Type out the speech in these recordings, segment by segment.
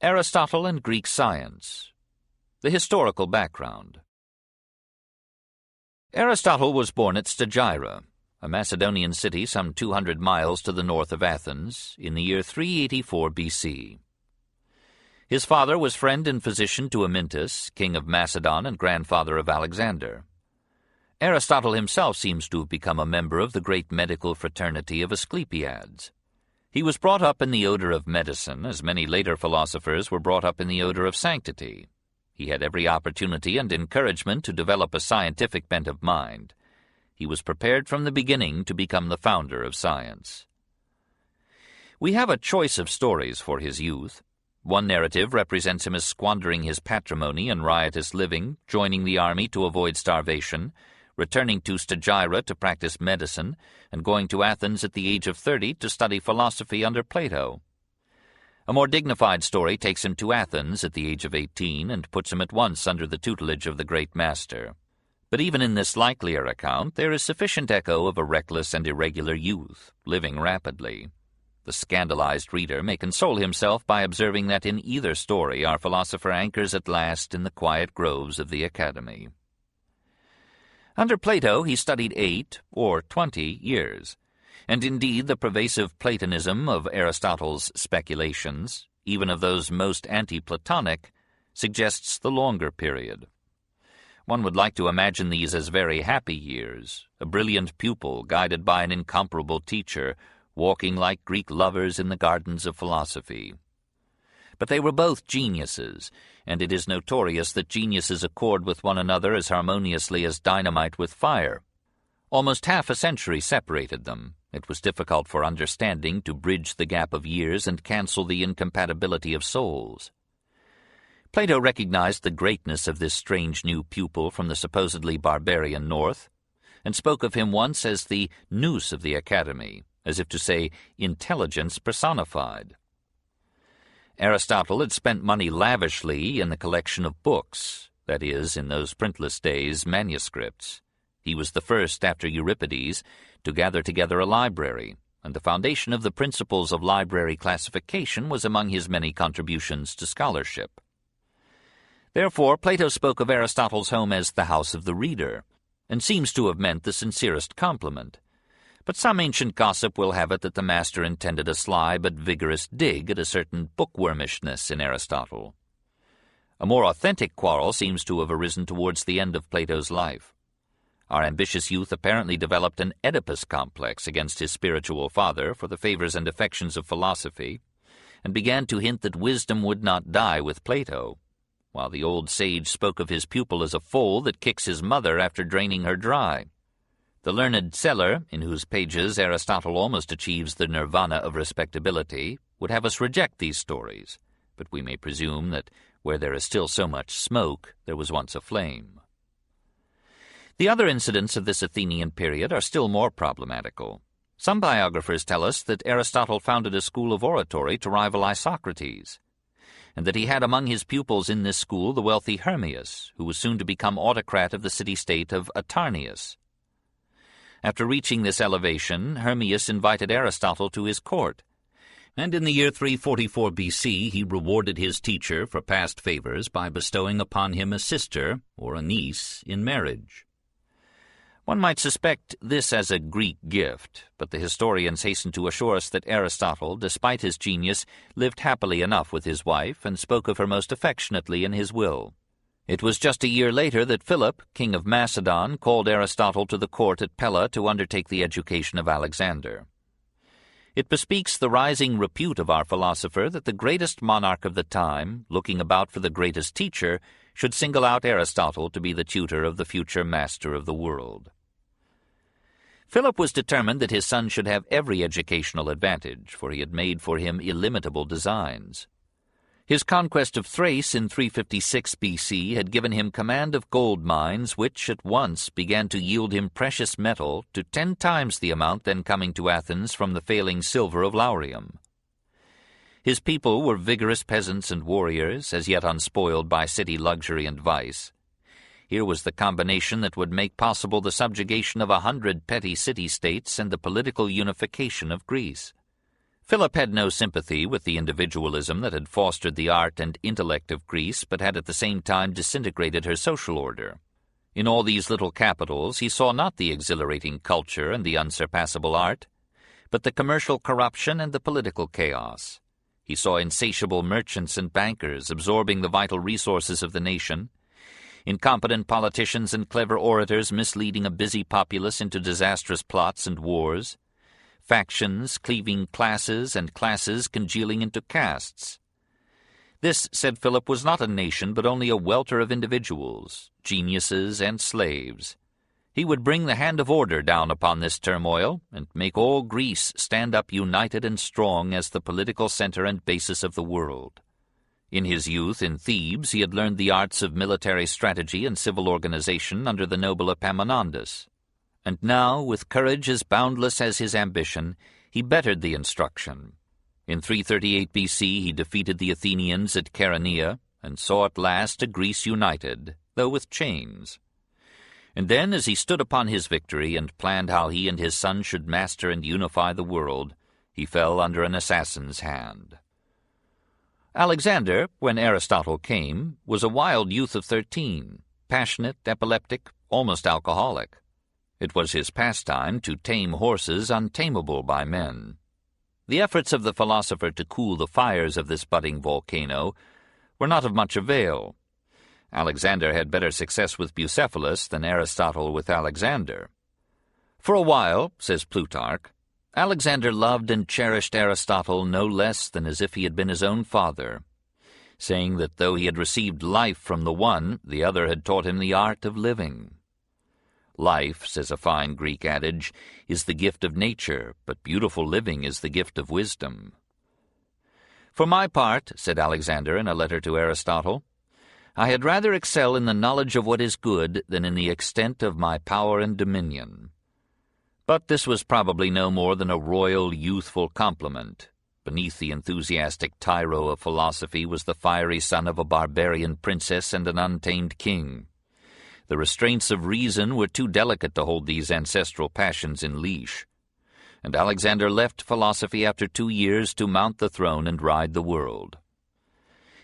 Aristotle and Greek Science The Historical Background Aristotle was born at Stagira, a Macedonian city some 200 miles to the north of Athens, in the year 384 BC. His father was friend and physician to Amyntas, king of Macedon and grandfather of Alexander. Aristotle himself seems to have become a member of the great medical fraternity of Asclepiads. He was brought up in the odor of medicine, as many later philosophers were brought up in the odor of sanctity. He had every opportunity and encouragement to develop a scientific bent of mind. He was prepared from the beginning to become the founder of science. We have a choice of stories for his youth. One narrative represents him as squandering his patrimony in riotous living, joining the army to avoid starvation, returning to Stagira to practice medicine, and going to Athens at the age of thirty to study philosophy under Plato. A more dignified story takes him to Athens at the age of eighteen and puts him at once under the tutelage of the great master. But even in this likelier account there is sufficient echo of a reckless and irregular youth, living rapidly. The scandalized reader may console himself by observing that in either story our philosopher anchors at last in the quiet groves of the Academy. Under Plato he studied eight or twenty years, and indeed the pervasive Platonism of Aristotle's speculations, even of those most anti-Platonic, suggests the longer period. One would like to imagine these as very happy years, a brilliant pupil guided by an incomparable teacher, walking like Greek lovers in the gardens of philosophy. But they were both geniuses, and it is notorious that geniuses accord with one another as harmoniously as dynamite with fire. Almost half a century separated them. It was difficult for understanding to bridge the gap of years and cancel the incompatibility of souls. Plato recognized the greatness of this strange new pupil from the supposedly barbarian north, and spoke of him once as the nous of the academy, as if to say intelligence personified. Aristotle had spent money lavishly in the collection of books, that is, in those printless days, manuscripts. He was the first, after Euripides, to gather together a library, and the foundation of the principles of library classification was among his many contributions to scholarship. Therefore, Plato spoke of Aristotle's home as the house of the reader, and seems to have meant the sincerest compliment but some ancient gossip will have it that the master intended a sly but vigorous dig at a certain bookwormishness in Aristotle. A more authentic quarrel seems to have arisen towards the end of Plato's life. Our ambitious youth apparently developed an Oedipus complex against his spiritual father for the favors and affections of philosophy, and began to hint that wisdom would not die with Plato, while the old sage spoke of his pupil as a foal that kicks his mother after draining her dry. The learned Zeller, in whose pages Aristotle almost achieves the nirvana of respectability, would have us reject these stories, but we may presume that where there is still so much smoke, there was once a flame. The other incidents of this Athenian period are still more problematical. Some biographers tell us that Aristotle founded a school of oratory to rival Isocrates, and that he had among his pupils in this school the wealthy Hermias, who was soon to become autocrat of the city-state of Atarneus. After reaching this elevation, Hermias invited Aristotle to his court, and in the year 344 BC he rewarded his teacher for past favors by bestowing upon him a sister, or a niece, in marriage. One might suspect this as a Greek gift, but the historians hasten to assure us that Aristotle, despite his genius, lived happily enough with his wife and spoke of her most affectionately in his will. It was just a year later that Philip, king of Macedon, called Aristotle to the court at Pella to undertake the education of Alexander. It bespeaks the rising repute of our philosopher that the greatest monarch of the time, looking about for the greatest teacher, should single out Aristotle to be the tutor of the future master of the world. Philip was determined that his son should have every educational advantage, for he had made for him illimitable designs. His conquest of Thrace in 356 BC had given him command of gold mines which at once began to yield him precious metal to ten times the amount then coming to Athens from the failing silver of Laurium. His people were vigorous peasants and warriors, as yet unspoiled by city luxury and vice. Here was the combination that would make possible the subjugation of a hundred petty city-states and the political unification of Greece. Philip had no sympathy with the individualism that had fostered the art and intellect of Greece, but had at the same time disintegrated her social order. In all these little capitals he saw not the exhilarating culture and the unsurpassable art, but the commercial corruption and the political chaos. He saw insatiable merchants and bankers absorbing the vital resources of the nation, incompetent politicians and clever orators misleading a busy populace into disastrous plots and wars, factions cleaving classes and classes congealing into castes. This, said Philip, was not a nation, but only a welter of individuals, geniuses and slaves. He would bring the hand of order down upon this turmoil, and make all Greece stand up united and strong as the political center and basis of the world. In his youth in Thebes he had learned the arts of military strategy and civil organization under the noble Epaminondas and now, with courage as boundless as his ambition, he bettered the instruction. In 338 BC he defeated the Athenians at Chaeronea, and saw at last a Greece united, though with chains. And then, as he stood upon his victory and planned how he and his son should master and unify the world, he fell under an assassin's hand. Alexander, when Aristotle came, was a wild youth of thirteen, passionate, epileptic, almost alcoholic. It was his pastime to tame horses untamable by men. The efforts of the philosopher to cool the fires of this budding volcano were not of much avail. Alexander had better success with Bucephalus than Aristotle with Alexander. For a while, says Plutarch, Alexander loved and cherished Aristotle no less than as if he had been his own father, saying that though he had received life from the one, the other had taught him the art of living. Life, says a fine Greek adage, is the gift of nature, but beautiful living is the gift of wisdom. For my part, said Alexander in a letter to Aristotle, I had rather excel in the knowledge of what is good than in the extent of my power and dominion. But this was probably no more than a royal, youthful compliment. Beneath the enthusiastic tyro of philosophy was the fiery son of a barbarian princess and an untamed king. The restraints of reason were too delicate to hold these ancestral passions in leash. And Alexander left philosophy after two years to mount the throne and ride the world.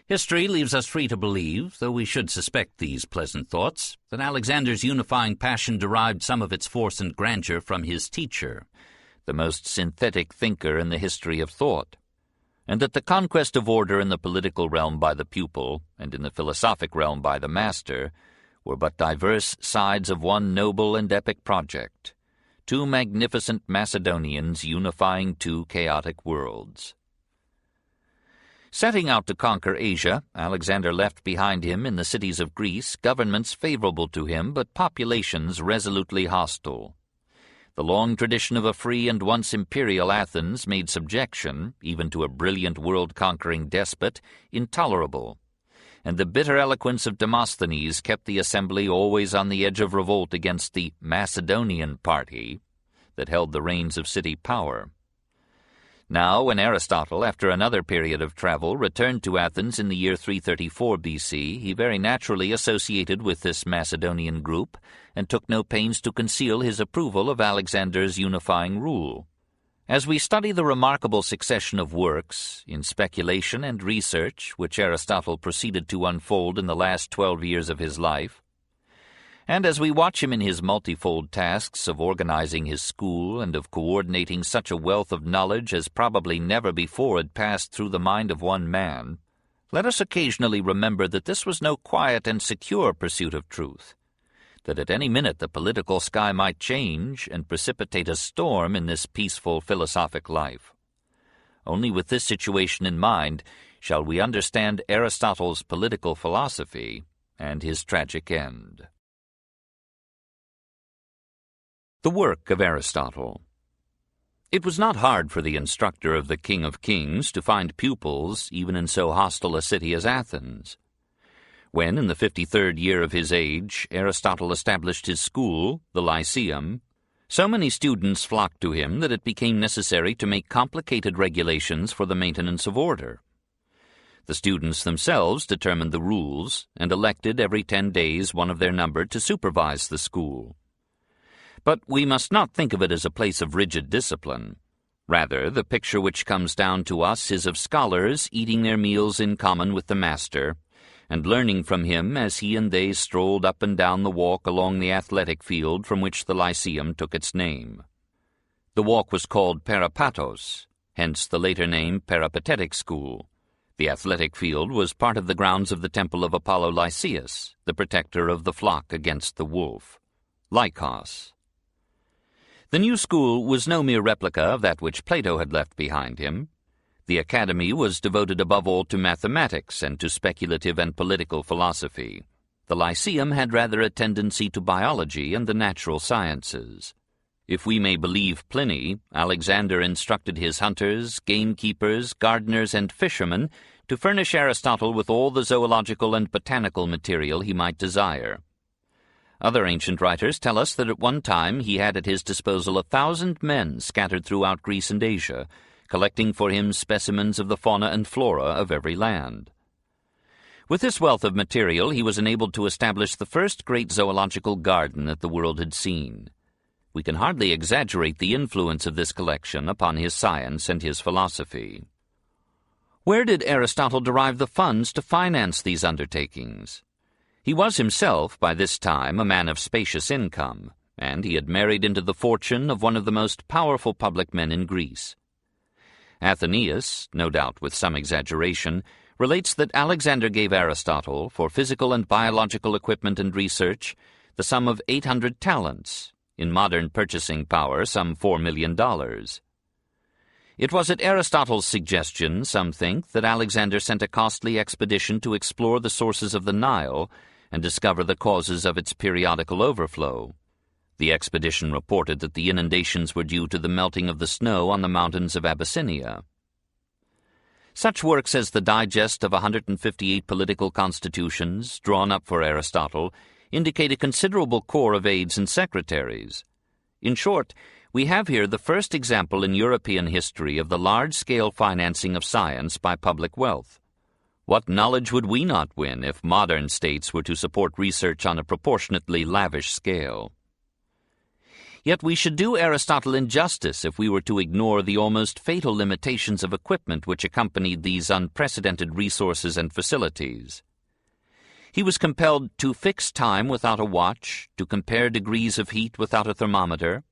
History leaves us free to believe, though we should suspect these pleasant thoughts, that Alexander's unifying passion derived some of its force and grandeur from his teacher, the most synthetic thinker in the history of thought, and that the conquest of order in the political realm by the pupil, and in the philosophic realm by the master, were but diverse sides of one noble and epic project, two magnificent Macedonians unifying two chaotic worlds. Setting out to conquer Asia, Alexander left behind him in the cities of Greece governments favorable to him but populations resolutely hostile. The long tradition of a free and once imperial Athens made subjection, even to a brilliant world-conquering despot, intolerable and the bitter eloquence of Demosthenes kept the assembly always on the edge of revolt against the Macedonian party that held the reins of city power. Now, when Aristotle, after another period of travel, returned to Athens in the year 334 BC, he very naturally associated with this Macedonian group and took no pains to conceal his approval of Alexander's unifying rule. As we study the remarkable succession of works, in speculation and research, which Aristotle proceeded to unfold in the last twelve years of his life, and as we watch him in his multifold tasks of organizing his school and of coordinating such a wealth of knowledge as probably never before had passed through the mind of one man, let us occasionally remember that this was no quiet and secure pursuit of truth that at any minute the political sky might change and precipitate a storm in this peaceful philosophic life. Only with this situation in mind shall we understand Aristotle's political philosophy and his tragic end. The work of Aristotle It was not hard for the instructor of the King of Kings to find pupils even in so hostile a city as Athens. When, in the fifty-third year of his age, Aristotle established his school, the Lyceum, so many students flocked to him that it became necessary to make complicated regulations for the maintenance of order. The students themselves determined the rules and elected every ten days one of their number to supervise the school. But we must not think of it as a place of rigid discipline. Rather, the picture which comes down to us is of scholars eating their meals in common with the master, and learning from him as he and they strolled up and down the walk along the athletic field from which the Lyceum took its name. The walk was called Peripatos, hence the later name Peripatetic School. The athletic field was part of the grounds of the temple of Apollo Lycaeus, the protector of the flock against the wolf. Lycos. The new school was no mere replica of that which Plato had left behind him. The academy was devoted above all to mathematics and to speculative and political philosophy. The Lyceum had rather a tendency to biology and the natural sciences. If we may believe Pliny, Alexander instructed his hunters, gamekeepers, gardeners, and fishermen to furnish Aristotle with all the zoological and botanical material he might desire. Other ancient writers tell us that at one time he had at his disposal a thousand men scattered throughout Greece and Asia, collecting for him specimens of the fauna and flora of every land. With this wealth of material, he was enabled to establish the first great zoological garden that the world had seen. We can hardly exaggerate the influence of this collection upon his science and his philosophy. Where did Aristotle derive the funds to finance these undertakings? He was himself, by this time, a man of spacious income, and he had married into the fortune of one of the most powerful public men in Greece. Athenaeus, no doubt with some exaggeration, relates that Alexander gave Aristotle, for physical and biological equipment and research, the sum of 800 talents, in modern purchasing power some $4 million. It was at Aristotle's suggestion, some think, that Alexander sent a costly expedition to explore the sources of the Nile and discover the causes of its periodical overflow. The expedition reported that the inundations were due to the melting of the snow on the mountains of Abyssinia. Such works as the Digest of 158 Political Constitutions, drawn up for Aristotle, indicate a considerable corps of aides and secretaries. In short, we have here the first example in European history of the large-scale financing of science by public wealth. What knowledge would we not win if modern states were to support research on a proportionately lavish scale? Yet we should do Aristotle injustice if we were to ignore the almost fatal limitations of equipment which accompanied these unprecedented resources and facilities. He was compelled to fix time without a watch, to compare degrees of heat without a thermometer,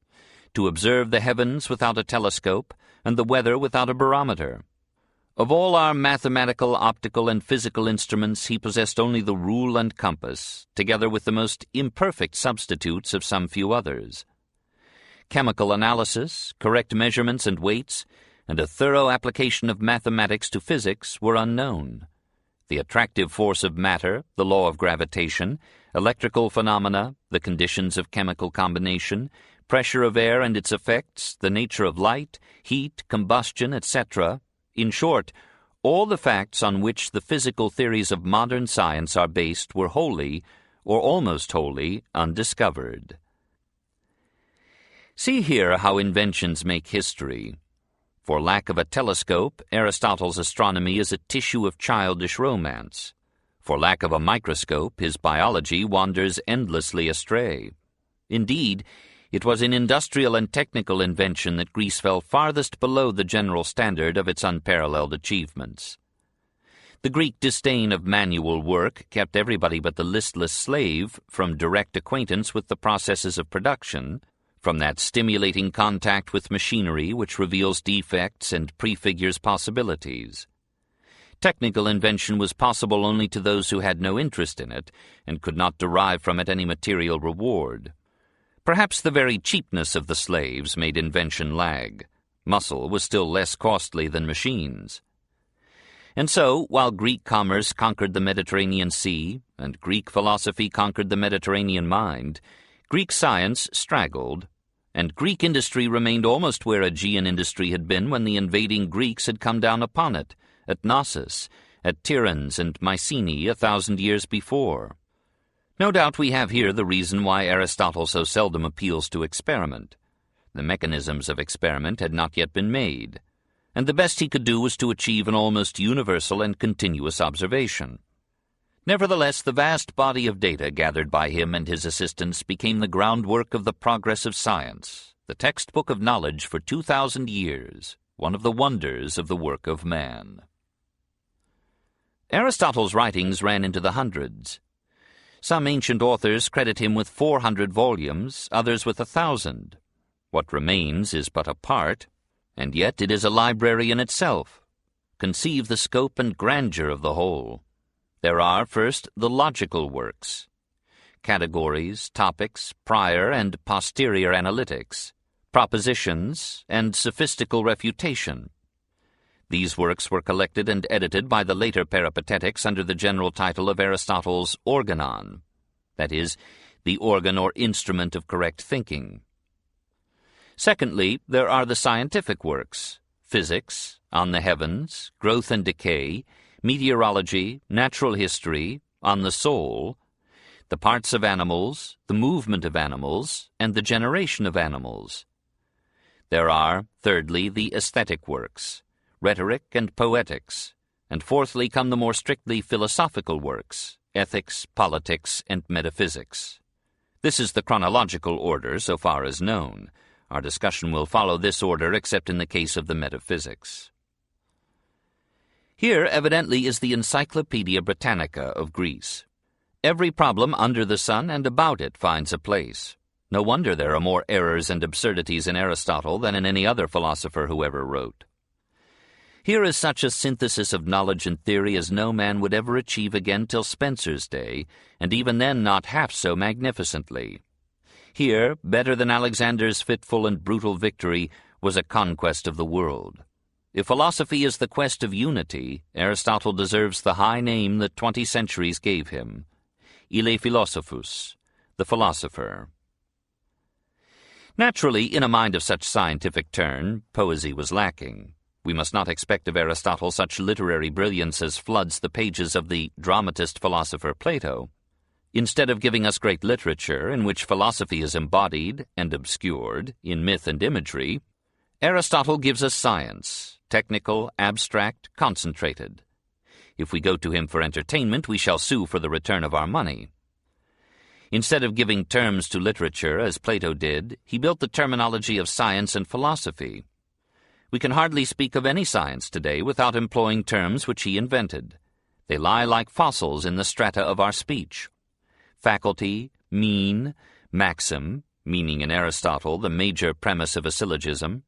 to observe the heavens without a telescope, and the weather without a barometer. Of all our mathematical, optical, and physical instruments, he possessed only the rule and compass, together with the most imperfect substitutes of some few others. Chemical analysis, correct measurements and weights, and a thorough application of mathematics to physics were unknown. The attractive force of matter, the law of gravitation, electrical phenomena, the conditions of chemical combination, pressure of air and its effects, the nature of light, heat, combustion, etc., in short, all the facts on which the physical theories of modern science are based were wholly, or almost wholly, undiscovered. See here how inventions make history. For lack of a telescope, Aristotle's astronomy is a tissue of childish romance. For lack of a microscope, his biology wanders endlessly astray. Indeed, it was in industrial and technical invention that Greece fell farthest below the general standard of its unparalleled achievements. The Greek disdain of manual work kept everybody but the listless slave from direct acquaintance with the processes of production, from that stimulating contact with machinery which reveals defects and prefigures possibilities. Technical invention was possible only to those who had no interest in it and could not derive from it any material reward. Perhaps the very cheapness of the slaves made invention lag. Muscle was still less costly than machines. And so, while Greek commerce conquered the Mediterranean Sea, and Greek philosophy conquered the Mediterranean mind, Greek science straggled, and Greek industry remained almost where Aegean industry had been when the invading Greeks had come down upon it, at Knossos, at Tiryns and Mycenae a thousand years before. No doubt we have here the reason why Aristotle so seldom appeals to experiment. The mechanisms of experiment had not yet been made, and the best he could do was to achieve an almost universal and continuous observation. Nevertheless, the vast body of data gathered by him and his assistants became the groundwork of the progress of science, the textbook of knowledge for 2,000 years, one of the wonders of the work of man. Aristotle's writings ran into the hundreds. Some ancient authors credit him with 400 volumes, others with a thousand. What remains is but a part, and yet it is a library in itself. Conceive the scope and grandeur of the whole. There are, first, the logical works, categories, topics, prior and posterior analytics, propositions, and sophistical refutation. These works were collected and edited by the later Peripatetics under the general title of Aristotle's Organon, that is, the organ or instrument of correct thinking. Secondly, there are the scientific works, physics, on the heavens, growth and decay, meteorology, natural history, on the soul, the parts of animals, the movement of animals, and the generation of animals. There are, thirdly, the aesthetic works, rhetoric and poetics, and fourthly come the more strictly philosophical works, ethics, politics, and metaphysics. This is the chronological order so far as known. Our discussion will follow this order except in the case of the metaphysics. Here, evidently, is the Encyclopaedia Britannica of Greece. Every problem under the sun and about it finds a place. No wonder there are more errors and absurdities in Aristotle than in any other philosopher who ever wrote. Here is such a synthesis of knowledge and theory as no man would ever achieve again till Spencer's day, and even then not half so magnificently. Here, better than Alexander's fitful and brutal victory, was a conquest of the world. If philosophy is the quest of unity, Aristotle deserves the high name that twenty centuries gave him. Ille Philosophus, the philosopher. Naturally, in a mind of such scientific turn, poesy was lacking. We must not expect of Aristotle such literary brilliance as floods the pages of the dramatist philosopher Plato. Instead of giving us great literature in which philosophy is embodied and obscured in myth and imagery, Aristotle gives us science, technical, abstract, concentrated. If we go to him for entertainment, we shall sue for the return of our money. Instead of giving terms to literature, as Plato did, he built the terminology of science and philosophy. We can hardly speak of any science today without employing terms which he invented. They lie like fossils in the strata of our speech. Faculty, mean, maxim, meaning in Aristotle the major premise of a syllogism,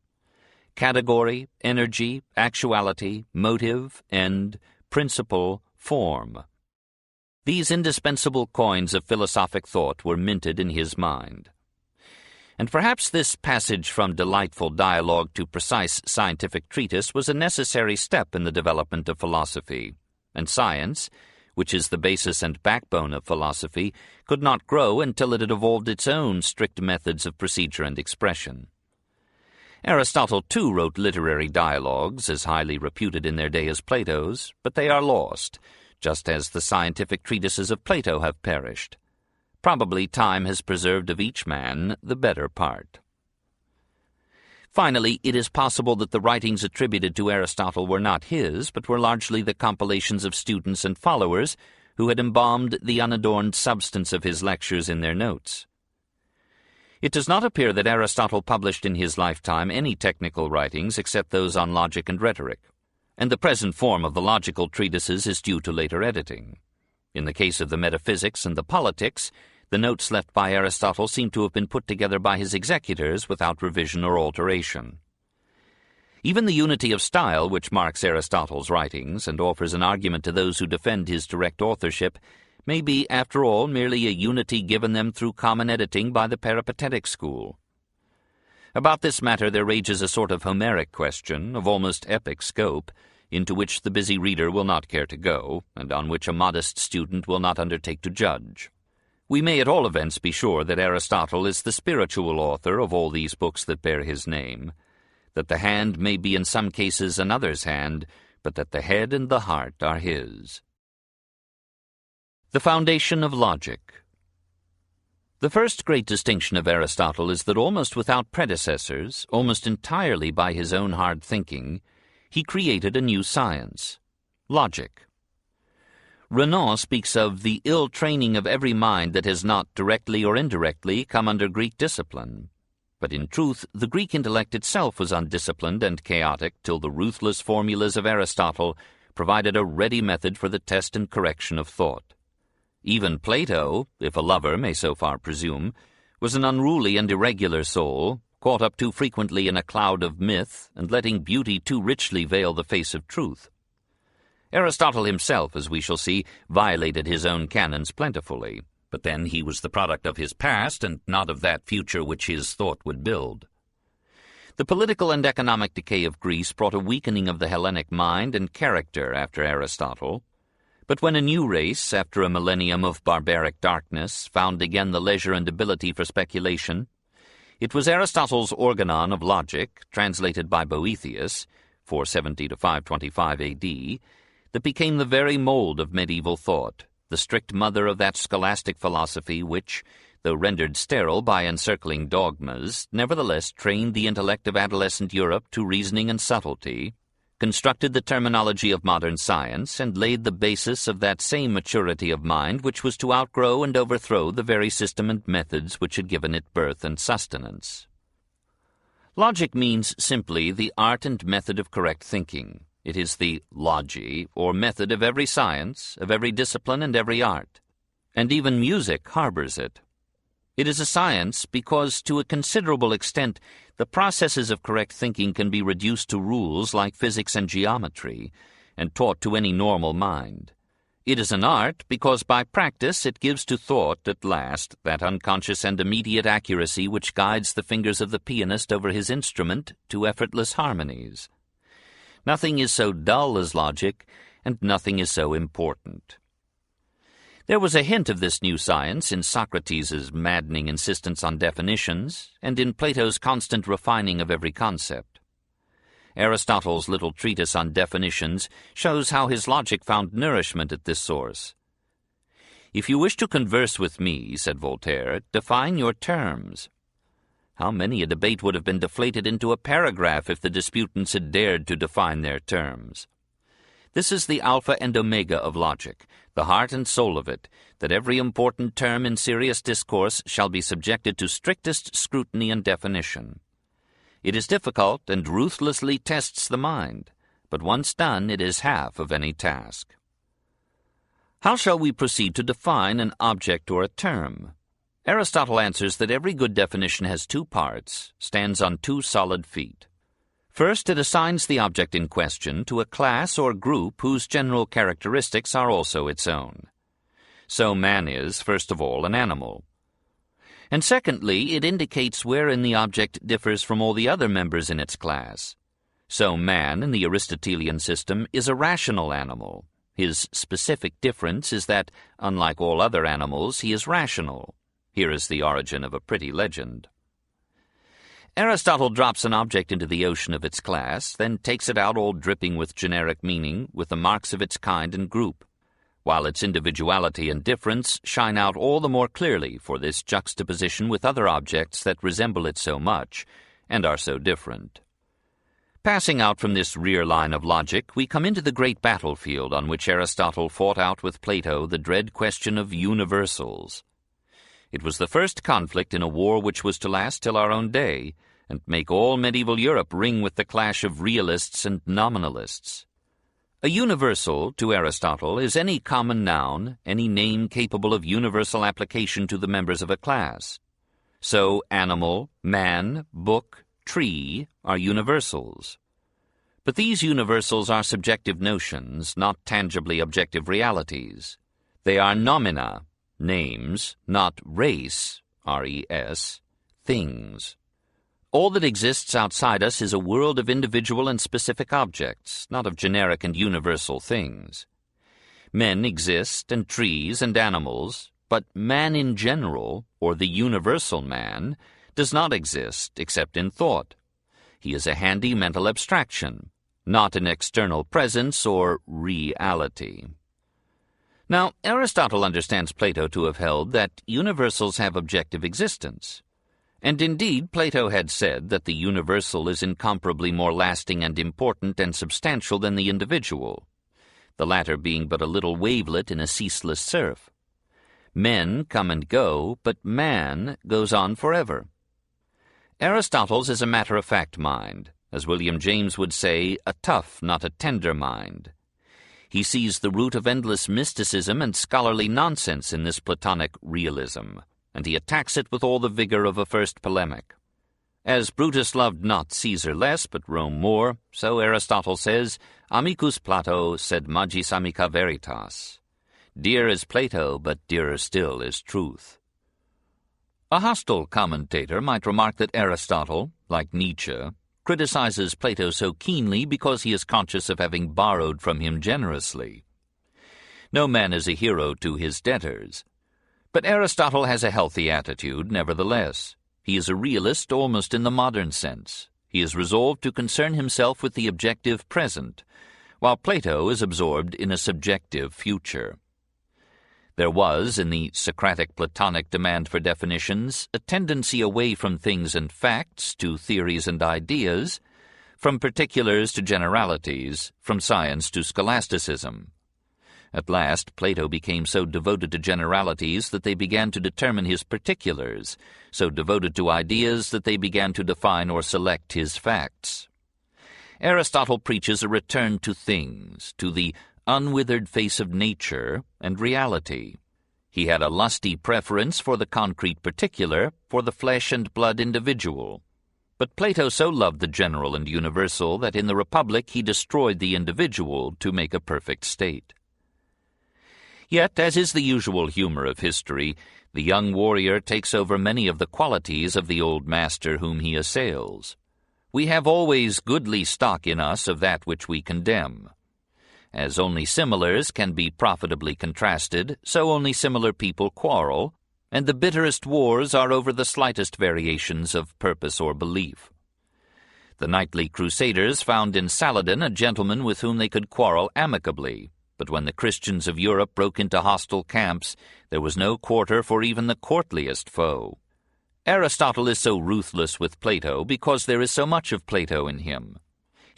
category, energy, actuality, motive, end, principle, form. These indispensable coins of philosophic thought were minted in his mind. And perhaps this passage from delightful dialogue to precise scientific treatise was a necessary step in the development of philosophy, and science, which is the basis and backbone of philosophy, could not grow until it had evolved its own strict methods of procedure and expression. Aristotle too wrote literary dialogues, as highly reputed in their day as Plato's, but they are lost, just as the scientific treatises of Plato have perished. Probably time has preserved of each man the better part. Finally, it is possible that the writings attributed to Aristotle were not his, but were largely the compilations of students and followers who had embalmed the unadorned substance of his lectures in their notes. It does not appear that Aristotle published in his lifetime any technical writings except those on logic and rhetoric, and the present form of the logical treatises is due to later editing. In the case of the metaphysics and the politics, the notes left by Aristotle seem to have been put together by his executors without revision or alteration. Even the unity of style which marks Aristotle's writings and offers an argument to those who defend his direct authorship may be, after all, merely a unity given them through common editing by the peripatetic school. About this matter there rages a sort of Homeric question, of almost epic scope, into which the busy reader will not care to go, and on which a modest student will not undertake to judge. We may at all events be sure that Aristotle is the spiritual author of all these books that bear his name, that the hand may be in some cases another's hand, but that the head and the heart are his. The foundation of logic. The first great distinction of Aristotle is that almost without predecessors, almost entirely by his own hard thinking, he created a new science, logic. Renan speaks of the ill training of every mind that has not, directly or indirectly, come under Greek discipline. But in truth, the Greek intellect itself was undisciplined and chaotic till the ruthless formulas of Aristotle provided a ready method for the test and correction of thought. Even Plato, if a lover may so far presume, was an unruly and irregular soul, caught up too frequently in a cloud of myth and letting beauty too richly veil the face of truth. Aristotle himself, as we shall see, violated his own canons plentifully, but then he was the product of his past and not of that future which his thought would build. The political and economic decay of Greece brought a weakening of the Hellenic mind and character after Aristotle. But when a new race, after a millennium of barbaric darkness, found again the leisure and ability for speculation, it was Aristotle's Organon of Logic, translated by Boethius, 470 to 525 A.D., that became the very mold of medieval thought, the strict mother of that scholastic philosophy which, though rendered sterile by encircling dogmas, nevertheless trained the intellect of adolescent Europe to reasoning and subtlety, constructed the terminology of modern science, and laid the basis of that same maturity of mind which was to outgrow and overthrow the very system and methods which had given it birth and sustenance. Logic means simply the art and method of correct thinking. It is the logy, or method of every science, of every discipline and every art. And even music harbors it. It is a science because, to a considerable extent, the processes of correct thinking can be reduced to rules like physics and geometry, and taught to any normal mind. It is an art because by practice it gives to thought, at last, that unconscious and immediate accuracy which guides the fingers of the pianist over his instrument to effortless harmonies. Nothing is so dull as logic, and nothing is so important. There was a hint of this new science in Socrates' maddening insistence on definitions, and in Plato's constant refining of every concept. Aristotle's little treatise on definitions shows how his logic found nourishment at this source. If you wish to converse with me, said Voltaire, define your terms. How many a debate would have been deflated into a paragraph if the disputants had dared to define their terms. This is the alpha and omega of logic, the heart and soul of it, that every important term in serious discourse shall be subjected to strictest scrutiny and definition. It is difficult and ruthlessly tests the mind, but once done it is half of any task. How shall we proceed to define an object or a term? Aristotle answers that every good definition has two parts, stands on two solid feet. First, it assigns the object in question to a class or group whose general characteristics are also its own. So man is, first of all, an animal. And secondly, it indicates wherein the object differs from all the other members in its class. So man, in the Aristotelian system, is a rational animal. His specific difference is that, unlike all other animals, he is rational. Here is the origin of a pretty legend. Aristotle drops an object into the ocean of its class, then takes it out all dripping with generic meaning, with the marks of its kind and group, while its individuality and difference shine out all the more clearly for this juxtaposition with other objects that resemble it so much, and are so different. Passing out from this rear line of logic, we come into the great battlefield on which Aristotle fought out with Plato the dread question of universals. It was the first conflict in a war which was to last till our own day, and make all medieval Europe ring with the clash of realists and nominalists. A universal, to Aristotle, is any common noun, any name capable of universal application to the members of a class. So animal, man, book, tree are universals. But these universals are subjective notions, not tangibly objective realities. They are nomina, names, not race, R-E-S, things. All that exists outside us is a world of individual and specific objects, not of generic and universal things. Men exist, and trees and animals, but man in general, or the universal man, does not exist except in thought. He is a handy mental abstraction, not an external presence or reality. Now, Aristotle understands Plato to have held that universals have objective existence. And indeed, Plato had said that the universal is incomparably more lasting and important and substantial than the individual. the latter being but a little wavelet in a ceaseless surf. Men come and go, but man goes on forever. Aristotle's is a matter-of-fact mind, as William James would say, a tough, not a tender mind. He sees the root of endless mysticism and scholarly nonsense in this Platonic realism, and he attacks it with all the vigor of a first polemic. As Brutus loved not Caesar less, but Rome more, so Aristotle says, Amicus Plato sed magis amica veritas. Dear is Plato, but dearer still is truth. A hostile commentator might remark that Aristotle, like Nietzsche, criticizes Plato so keenly because he is conscious of having borrowed from him generously. No man is a hero to his debtors. But Aristotle has a healthy attitude, nevertheless. He is a realist almost in the modern sense. He is resolved to concern himself with the objective present, while Plato is absorbed in a subjective future. There was, in the Socratic Platonic demand for definitions, a tendency away from things and facts to theories and ideas, from particulars to generalities, from science to scholasticism. At last, Plato became so devoted to generalities that they began to determine his particulars, so devoted to ideas that they began to define or select his facts. Aristotle preaches a return to things, to the unwithered face of nature and reality. He had a lusty preference for the concrete particular, for the flesh and blood individual. But Plato so loved the general and universal that in the Republic he destroyed the individual to make a perfect state. Yet, as is the usual humor of history, the young warrior takes over many of the qualities of the old master whom he assails. We have always goodly stock in us of that which we condemn. As only similars can be profitably contrasted, so only similar people quarrel, and the bitterest wars are over the slightest variations of purpose or belief. The knightly crusaders found in Saladin a gentleman with whom they could quarrel amicably, but when the Christians of Europe broke into hostile camps, there was no quarter for even the courtliest foe. Aristotle is so ruthless with Plato because there is so much of Plato in him.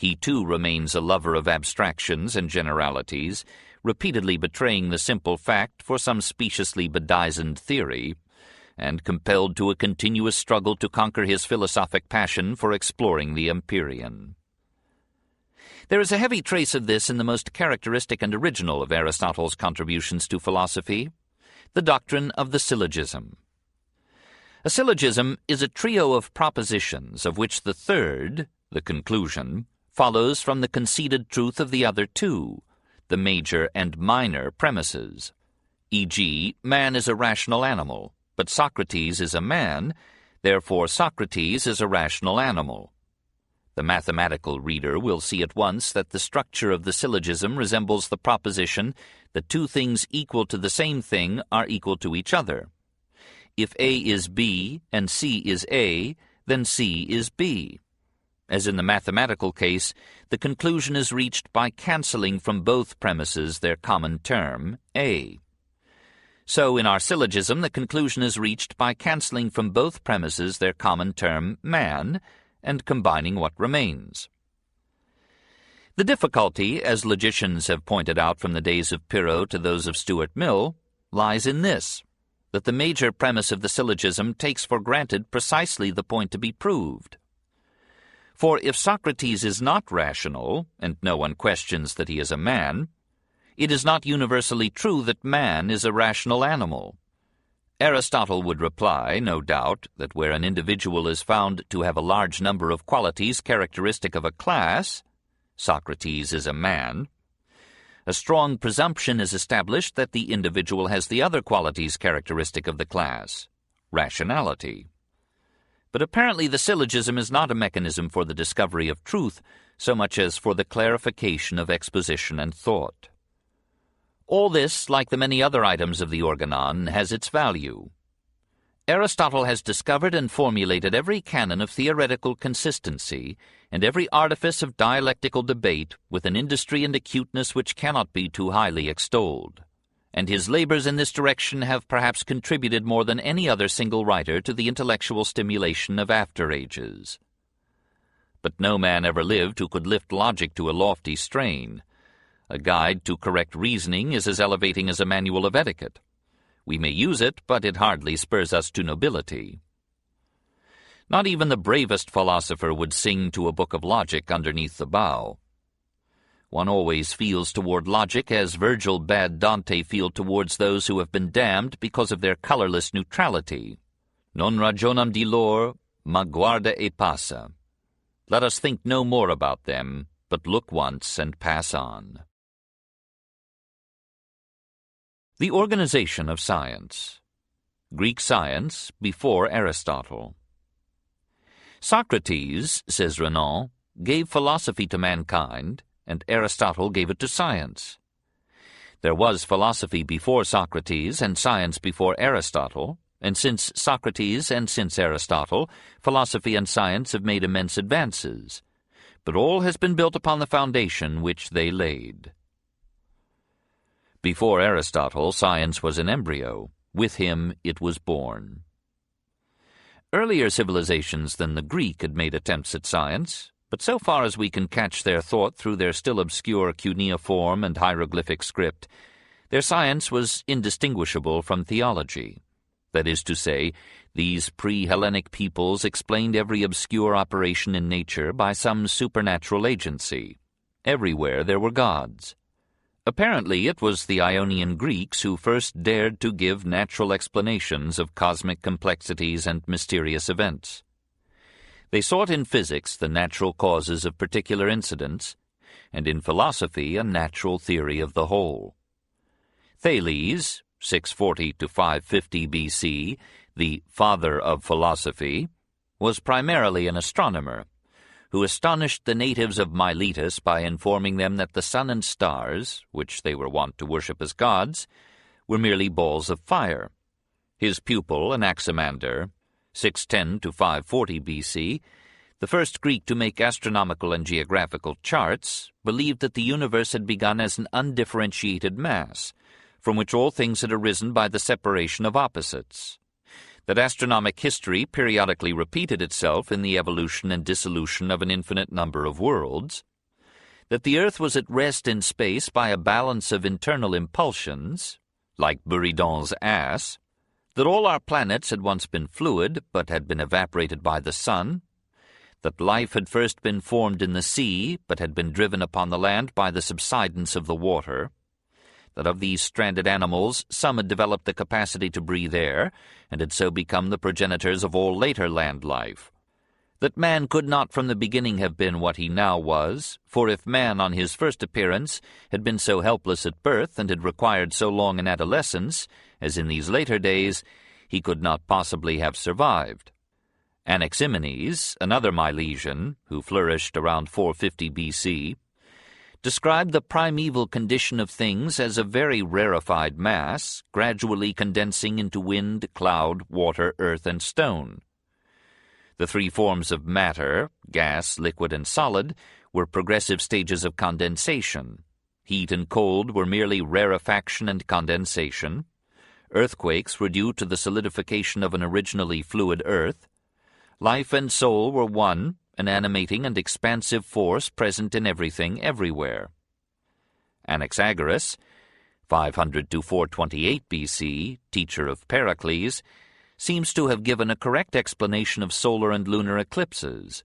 He too remains a lover of abstractions and generalities, repeatedly betraying the simple fact for some speciously bedizened theory, and compelled to a continuous struggle to conquer his philosophic passion for exploring the Empyrean. There is a heavy trace of this in the most characteristic and original of Aristotle's contributions to philosophy, the doctrine of the syllogism. A syllogism is a trio of propositions of which the third, the conclusion, follows from the conceded truth of the other two, the major and minor premises. E.g., man is a rational animal, but Socrates is a man, therefore Socrates is a rational animal. The mathematical reader will see at once that the structure of the syllogism resembles the proposition that two things equal to the same thing are equal to each other. If A is B and C is A, then C is B. As in the mathematical case, the conclusion is reached by cancelling from both premises their common term, A. So in our syllogism, the conclusion is reached by cancelling from both premises their common term, man, and combining what remains. The difficulty, as logicians have pointed out from the days of Pyrrho to those of Stuart Mill, lies in this, that the major premise of the syllogism takes for granted precisely the point to be proved. For if Socrates is not rational, and no one questions that he is a man, it is not universally true that man is a rational animal. Aristotle would reply, no doubt, that where an individual is found to have a large number of qualities characteristic of a class, Socrates is a man, a strong presumption is established that the individual has the other qualities characteristic of the class, rationality. But apparently the syllogism is not a mechanism for the discovery of truth so much as for the clarification of exposition and thought. All this, like the many other items of the organon, has its value. Aristotle has discovered and formulated every canon of theoretical consistency and every artifice of dialectical debate with an industry and acuteness which cannot be too highly extolled and his labors in this direction have perhaps contributed more than any other single writer to the intellectual stimulation of after ages. But no man ever lived who could lift logic to a lofty strain. A guide to correct reasoning is as elevating as a manual of etiquette. We may use it, but it hardly spurs us to nobility. Not even the bravest philosopher would sing to a book of logic underneath the bough. One always feels toward logic as Virgil bade Dante feel towards those who have been damned because of their colorless neutrality. Non ragionam di lor, ma guarda e passa. Let us think no more about them, but look once and pass on. The Organization of Science Greek Science before Aristotle Socrates, says Renan, gave philosophy to mankind, and Aristotle gave it to science. There was philosophy before Socrates and science before Aristotle, and since Socrates and since Aristotle, philosophy and science have made immense advances. But all has been built upon the foundation which they laid. Before Aristotle, science was an embryo. With him it was born. Earlier civilizations than the Greek had made attempts at science, but so far as we can catch their thought through their still obscure cuneiform and hieroglyphic script, their science was indistinguishable from theology. That is to say, these pre-Hellenic peoples explained every obscure operation in nature by some supernatural agency. Everywhere there were gods. Apparently it was the Ionian Greeks who first dared to give natural explanations of cosmic complexities and mysterious events. They sought in physics the natural causes of particular incidents, and in philosophy a natural theory of the whole. Thales, 640 to 550 BC, the father of philosophy, was primarily an astronomer who astonished the natives of Miletus by informing them that the sun and stars, which they were wont to worship as gods, were merely balls of fire. His pupil, Anaximander, 610 to 540 BC, the first Greek to make astronomical and geographical charts, believed that the universe had begun as an undifferentiated mass, from which all things had arisen by the separation of opposites. That astronomic history periodically repeated itself in the evolution and dissolution of an infinite number of worlds, that the Earth was at rest in space by a balance of internal impulsions, like Buridan's ass, that all our planets had once been fluid but had been evaporated by the sun, that life had first been formed in the sea but had been driven upon the land by the subsidence of the water, that of these stranded animals some had developed the capacity to breathe air, and had so become the progenitors of all later land life. That man could not from the beginning have been what he now was, for if man on his first appearance had been so helpless at birth and had required so long an adolescence, as in these later days, he could not possibly have survived. Anaximenes, another Milesian, who flourished around 450 B.C., described the primeval condition of things as a very rarefied mass, gradually condensing into wind, cloud, water, earth, and stone. The three forms of matter, gas, liquid, and solid, were progressive stages of condensation. Heat and cold were merely rarefaction and condensation. Earthquakes were due to the solidification of an originally fluid earth. Life and soul were one, an animating and expansive force present in everything everywhere. Anaxagoras, 500 to 428 BC, teacher of Pericles, seems to have given a correct explanation of solar and lunar eclipses.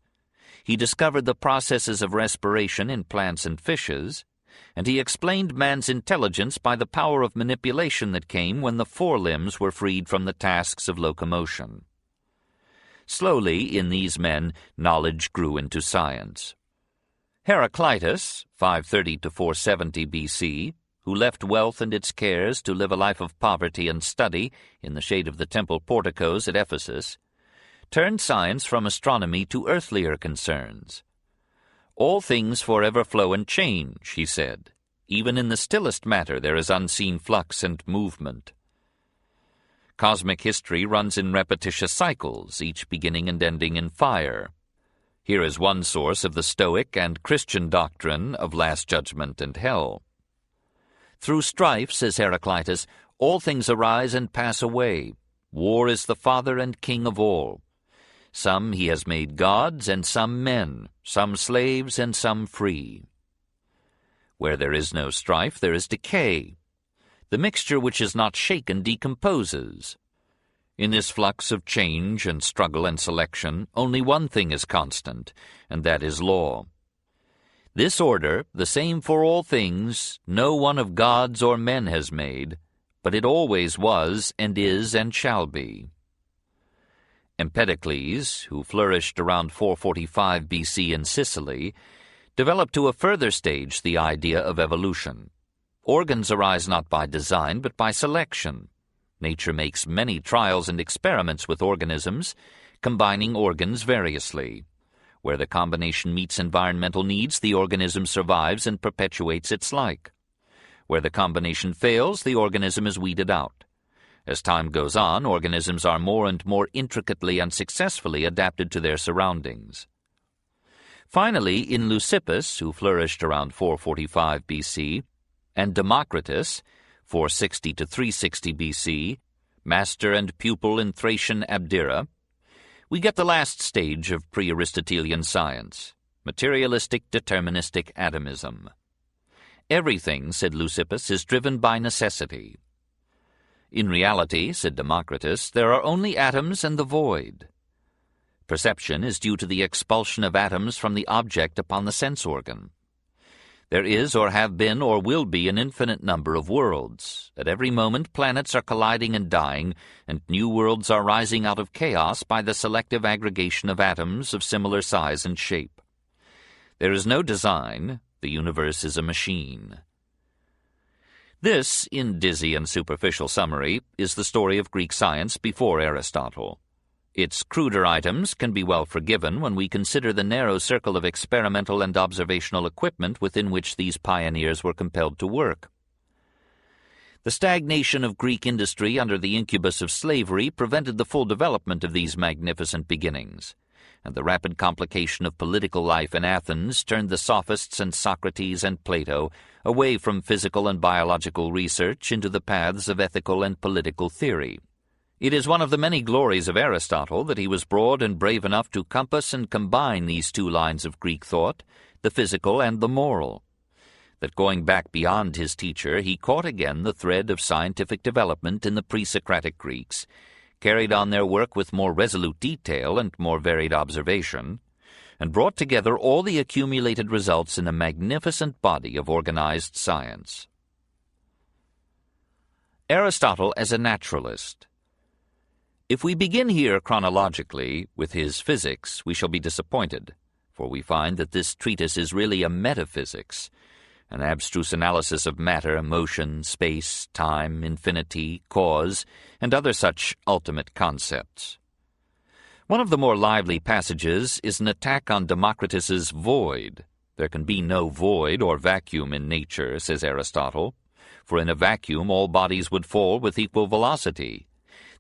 He discovered the processes of respiration in plants and fishes, and he explained man's intelligence by the power of manipulation that came when the forelimbs were freed from the tasks of locomotion. Slowly, in these men, knowledge grew into science. Heraclitus, 530 to 470 BC, who left wealth and its cares to live a life of poverty and study in the shade of the temple porticos at Ephesus, turned science from astronomy to earthlier concerns. All things forever flow and change, he said. Even in the stillest matter there is unseen flux and movement. Cosmic history runs in repetitious cycles, each beginning and ending in fire. Here is one source of the Stoic and Christian doctrine of last judgment and hell. Through strife, says Heraclitus, all things arise and pass away. War is the father and king of all. Some he has made gods and some men, some slaves and some free. Where there is no strife, there is decay. The mixture which is not shaken decomposes. In this flux of change and struggle and selection, only one thing is constant, and that is law. This order, the same for all things, no one of gods or men has made, but it always was, and is, and shall be. Empedocles, who flourished around 445 BC in Sicily, developed to a further stage the idea of evolution. Organs arise not by design, but by selection. Nature makes many trials and experiments with organisms, combining organs variously. Where the combination meets environmental needs, the organism survives and perpetuates its like. Where the combination fails, the organism is weeded out. As time goes on, organisms are more and more intricately and successfully adapted to their surroundings. Finally, in Leucippus, who flourished around 445 BC, and Democritus, 460 to 360 BC, master and pupil in Thracian Abdera, we get the last stage of pre-Aristotelian science, materialistic deterministic atomism. Everything, said Leucippus, is driven by necessity. In reality, said Democritus, there are only atoms and the void. Perception is due to the expulsion of atoms from the object upon the sense organ. There is or have been or will be an infinite number of worlds. At every moment planets are colliding and dying, and new worlds are rising out of chaos by the selective aggregation of atoms of similar size and shape. There is no design, the universe is a machine. This, in dizzy and superficial summary, is the story of Greek science before Aristotle. Its cruder items can be well forgiven when we consider the narrow circle of experimental and observational equipment within which these pioneers were compelled to work. The stagnation of Greek industry under the incubus of slavery prevented the full development of these magnificent beginnings, and the rapid complication of political life in Athens turned the sophists and Socrates and Plato away from physical and biological research into the paths of ethical and political theory. It is one of the many glories of Aristotle that he was broad and brave enough to compass and combine these two lines of Greek thought, the physical and the moral. That going back beyond his teacher, he caught again the thread of scientific development in the pre-Socratic Greeks, carried on their work with more resolute detail and more varied observation, and brought together all the accumulated results in a magnificent body of organized science. Aristotle as a naturalist if we begin here chronologically with his physics, we shall be disappointed, for we find that this treatise is really a metaphysics, an abstruse analysis of matter, motion, space, time, infinity, cause, and other such ultimate concepts. One of the more lively passages is an attack on Democritus's void. There can be no void or vacuum in nature, says Aristotle, for in a vacuum all bodies would fall with equal velocity.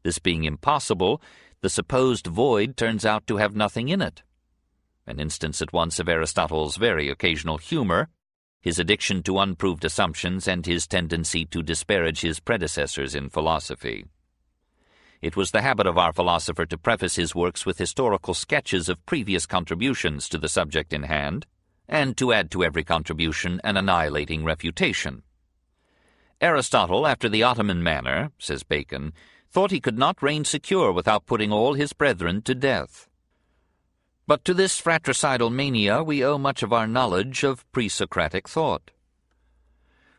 This being impossible, the supposed void turns out to have nothing in it. An instance at once of Aristotle's very occasional humor, his addiction to unproved assumptions and his tendency to disparage his predecessors in philosophy. It was the habit of our philosopher to preface his works with historical sketches of previous contributions to the subject in hand, and to add to every contribution an annihilating refutation. Aristotle, after the Ottoman manner, says Bacon, thought he could not reign secure without putting all his brethren to death. But to this fratricidal mania we owe much of our knowledge of pre-Socratic thought.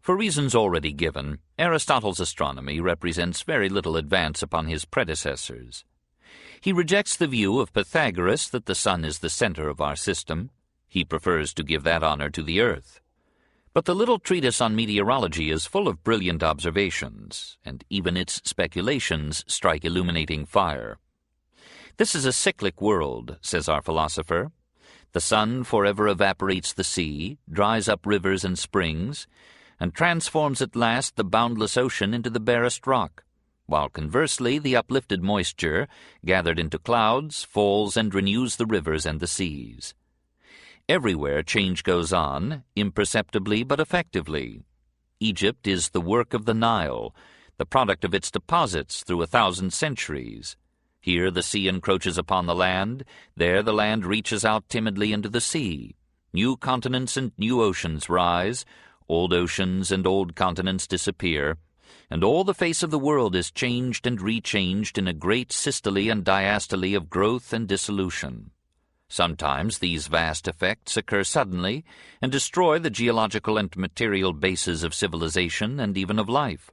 For reasons already given, Aristotle's astronomy represents very little advance upon his predecessors. He rejects the view of Pythagoras that the sun is the center of our system. He prefers to give that honor to the earth. But the little treatise on meteorology is full of brilliant observations, and even its speculations strike illuminating fire. This is a cyclic world, says our philosopher. The sun forever evaporates the sea, dries up rivers and springs, and transforms at last the boundless ocean into the barest rock, while conversely the uplifted moisture, gathered into clouds, falls and renews the rivers and the seas. Everywhere change goes on, imperceptibly but effectively. Egypt is the work of the Nile, the product of its deposits through a thousand centuries. Here the sea encroaches upon the land, there the land reaches out timidly into the sea. New continents and new oceans rise, old oceans and old continents disappear, and all the face of the world is changed and rechanged in a great systole and diastole of growth and dissolution. Sometimes these vast effects occur suddenly and destroy the geological and material bases of civilization and even of life.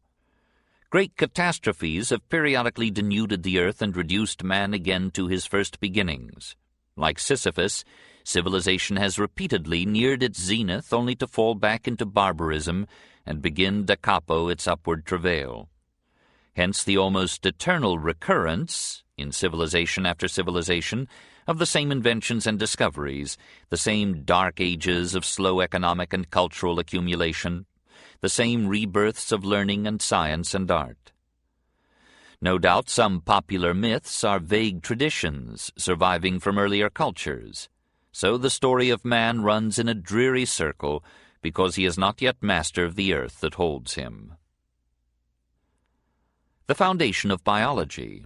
Great catastrophes have periodically denuded the earth and reduced man again to his first beginnings. Like Sisyphus, civilization has repeatedly neared its zenith only to fall back into barbarism and begin da capo its upward travail. Hence the almost eternal recurrence, in civilization after civilization, of the same inventions and discoveries, the same dark ages of slow economic and cultural accumulation, the same rebirths of learning and science and art. No doubt some popular myths are vague traditions surviving from earlier cultures. So the story of man runs in a dreary circle because he is not yet master of the earth that holds him. The foundation of biology.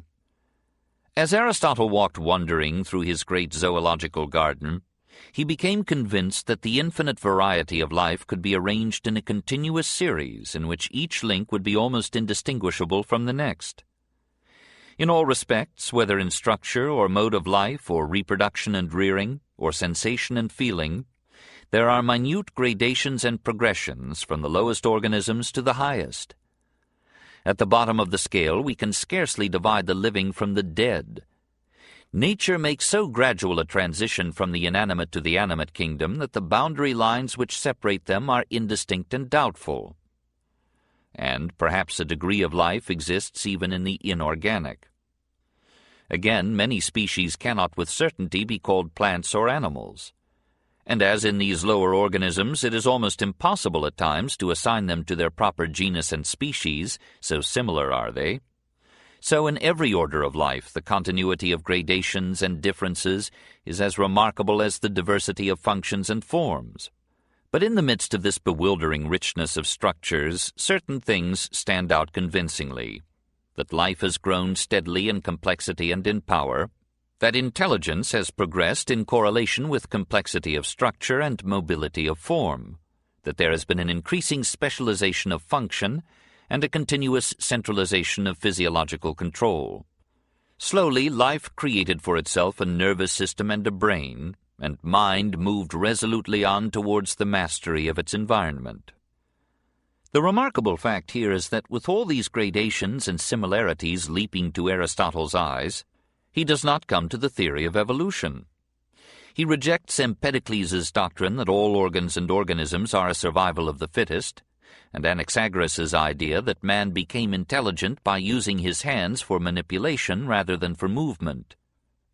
As Aristotle walked wondering through his great zoological garden, he became convinced that the infinite variety of life could be arranged in a continuous series in which each link would be almost indistinguishable from the next. In all respects, whether in structure or mode of life or reproduction and rearing, or sensation and feeling, there are minute gradations and progressions from the lowest organisms to the highest. At the bottom of the scale, we can scarcely divide the living from the dead. Nature makes so gradual a transition from the inanimate to the animate kingdom that the boundary lines which separate them are indistinct and doubtful. And perhaps a degree of life exists even in the inorganic. Again, many species cannot with certainty be called plants or animals and as in these lower organisms it is almost impossible at times to assign them to their proper genus and species, so similar are they, so in every order of life the continuity of gradations and differences is as remarkable as the diversity of functions and forms. But in the midst of this bewildering richness of structures, certain things stand out convincingly. That life has grown steadily in complexity and in power, that intelligence has progressed in correlation with complexity of structure and mobility of form, that there has been an increasing specialization of function and a continuous centralization of physiological control. Slowly, life created for itself a nervous system and a brain, and mind moved resolutely on towards the mastery of its environment. The remarkable fact here is that with all these gradations and similarities leaping to Aristotle's eyes, he does not come to the theory of evolution. He rejects Empedocles' doctrine that all organs and organisms are a survival of the fittest, and Anaxagoras' idea that man became intelligent by using his hands for manipulation rather than for movement.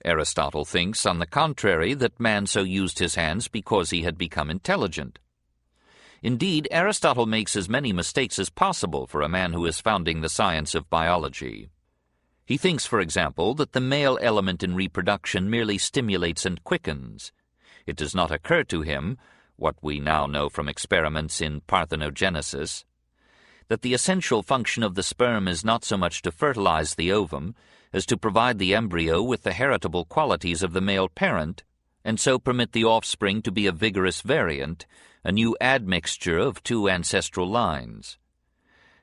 Aristotle thinks, on the contrary, that man so used his hands because he had become intelligent. Indeed, Aristotle makes as many mistakes as possible for a man who is founding the science of biology. He thinks, for example, that the male element in reproduction merely stimulates and quickens. It does not occur to him, what we now know from experiments in parthenogenesis, that the essential function of the sperm is not so much to fertilize the ovum as to provide the embryo with the heritable qualities of the male parent, and so permit the offspring to be a vigorous variant, a new admixture of two ancestral lines.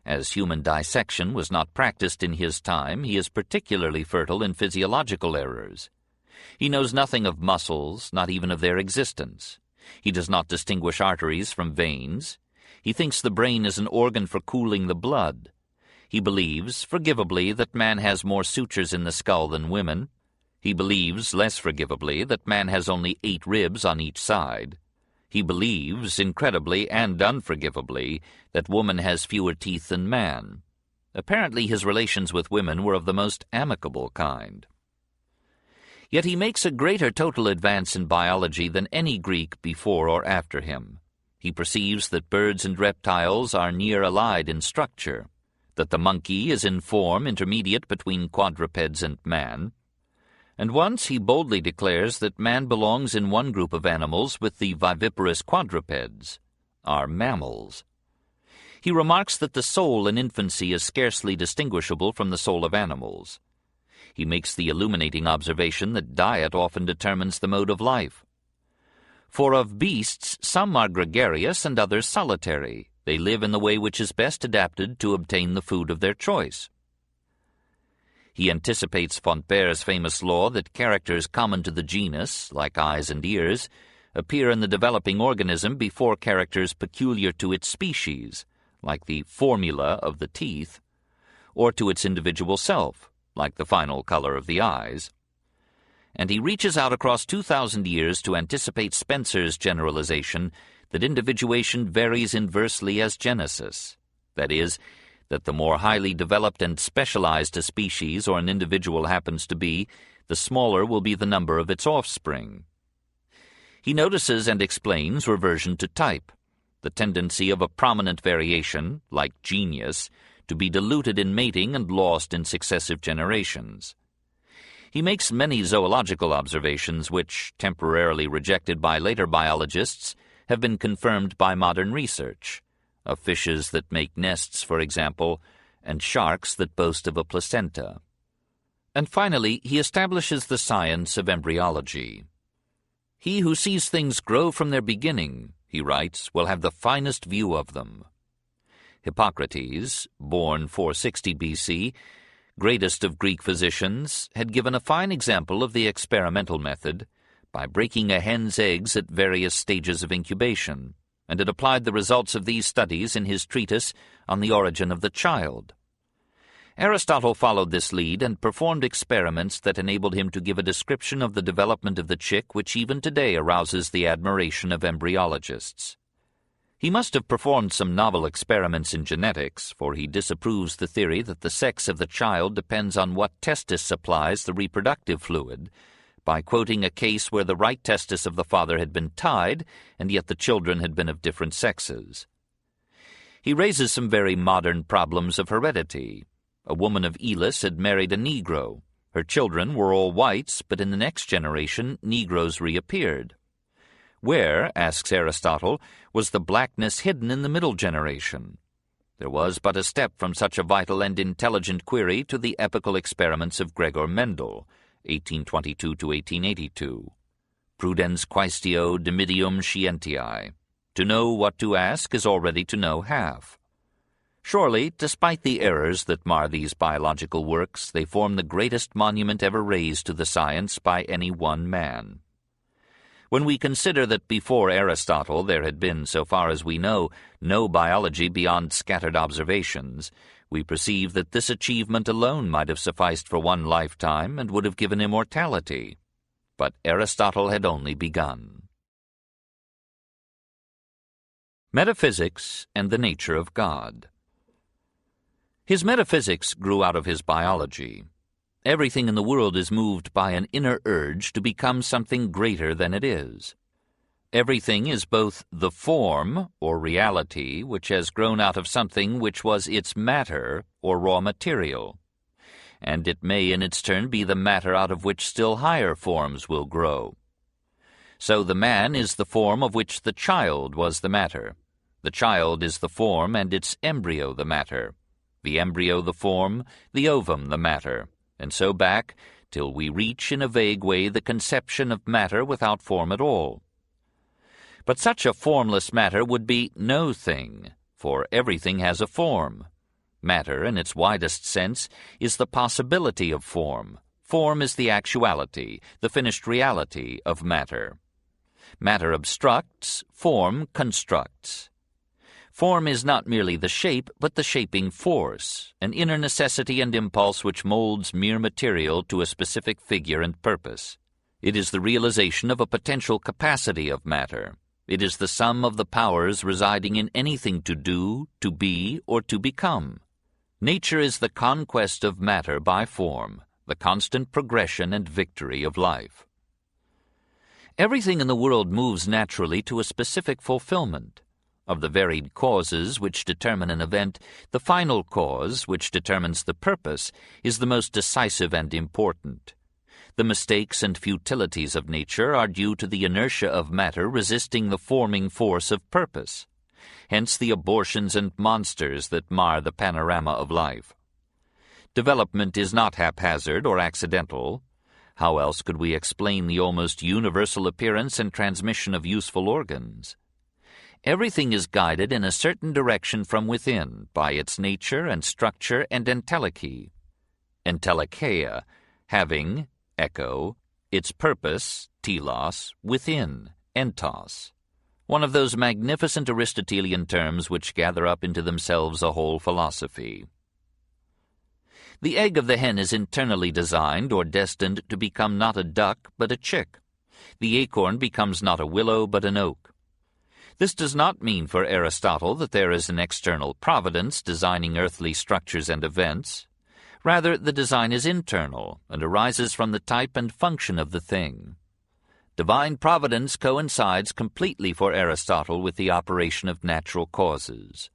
As human dissection was not practiced in his time, he is particularly fertile in physiological errors. He knows nothing of muscles, not even of their existence. He does not distinguish arteries from veins. He thinks the brain is an organ for cooling the blood. He believes, forgivably, that man has more sutures in the skull than women. He believes, less forgivably, that man has only eight ribs on each side. He believes, incredibly and unforgivably, that woman has fewer teeth than man. Apparently his relations with women were of the most amicable kind. Yet he makes a greater total advance in biology than any Greek before or after him. He perceives that birds and reptiles are near allied in structure, that the monkey is in form intermediate between quadrupeds and man, and once he boldly declares that man belongs in one group of animals with the viviparous quadrupeds, our mammals. He remarks that the soul in infancy is scarcely distinguishable from the soul of animals. He makes the illuminating observation that diet often determines the mode of life. For of beasts some are gregarious and others solitary. They live in the way which is best adapted to obtain the food of their choice. He anticipates von Baer's famous law that characters common to the genus, like eyes and ears, appear in the developing organism before characters peculiar to its species, like the formula of the teeth, or to its individual self, like the final color of the eyes. And he reaches out across 2,000 years to anticipate Spencer's generalization that individuation varies inversely as genesis. That is, that the more highly developed and specialized a species or an individual happens to be, the smaller will be the number of its offspring. He notices and explains reversion to type, the tendency of a prominent variation, like genius, to be diluted in mating and lost in successive generations. He makes many zoological observations which, temporarily rejected by later biologists, have been confirmed by modern research, of fishes that make nests, for example, and sharks that boast of a placenta. And finally, he establishes the science of embryology. He who sees things grow from their beginning, he writes, will have the finest view of them. Hippocrates, born 460 BC, greatest of Greek physicians, had given a fine example of the experimental method by breaking a hen's eggs at various stages of incubation, and had applied the results of these studies in his treatise on the origin of the child. Aristotle followed this lead and performed experiments that enabled him to give a description of the development of the chick which even today arouses the admiration of embryologists. He must have performed some novel experiments in genetics, for he disapproves the theory that the sex of the child depends on what testis supplies the reproductive fluid, by quoting a case where the right testis of the father had been tied, and yet the children had been of different sexes. He raises some very modern problems of heredity. A woman of Elis had married a Negro. Her children were all whites, but in the next generation Negroes reappeared. Where, asks Aristotle, was the blackness hidden in the middle generation? There was but a step from such a vital and intelligent query to the epical experiments of Gregor Mendel, 1822 to 1882. Prudens quaestio dimidium scientiae. To know what to ask is already to know half. Surely, despite the errors that mar these biological works, they form the greatest monument ever raised to the science by any one man. When we consider that before Aristotle there had been, so far as we know, no biology beyond scattered observations, we perceive that this achievement alone might have sufficed for one lifetime and would have given immortality. But Aristotle had only begun. Metaphysics and the Nature of God His metaphysics grew out of his biology. Everything in the world is moved by an inner urge to become something greater than it is. Everything is both the form, or reality, which has grown out of something which was its matter, or raw material, and it may in its turn be the matter out of which still higher forms will grow. So the man is the form of which the child was the matter. The child is the form and its embryo the matter. The embryo the form, the ovum the matter and so back till we reach in a vague way the conception of matter without form at all. But such a formless matter would be no thing, for everything has a form. Matter, in its widest sense, is the possibility of form. Form is the actuality, the finished reality of matter. Matter obstructs, form constructs. Form is not merely the shape, but the shaping force, an inner necessity and impulse which molds mere material to a specific figure and purpose. It is the realization of a potential capacity of matter. It is the sum of the powers residing in anything to do, to be, or to become. Nature is the conquest of matter by form, the constant progression and victory of life. Everything in the world moves naturally to a specific fulfillment. Of the varied causes which determine an event, the final cause, which determines the purpose, is the most decisive and important. The mistakes and futilities of nature are due to the inertia of matter resisting the forming force of purpose. Hence the abortions and monsters that mar the panorama of life. Development is not haphazard or accidental. How else could we explain the almost universal appearance and transmission of useful organs? Everything is guided in a certain direction from within by its nature and structure and entelechy. Entelecheia, having, echo, its purpose, telos, within, entos. One of those magnificent Aristotelian terms which gather up into themselves a whole philosophy. The egg of the hen is internally designed or destined to become not a duck but a chick. The acorn becomes not a willow but an oak. This does not mean for Aristotle that there is an external providence designing earthly structures and events. Rather, the design is internal and arises from the type and function of the thing. Divine providence coincides completely for Aristotle with the operation of natural causes.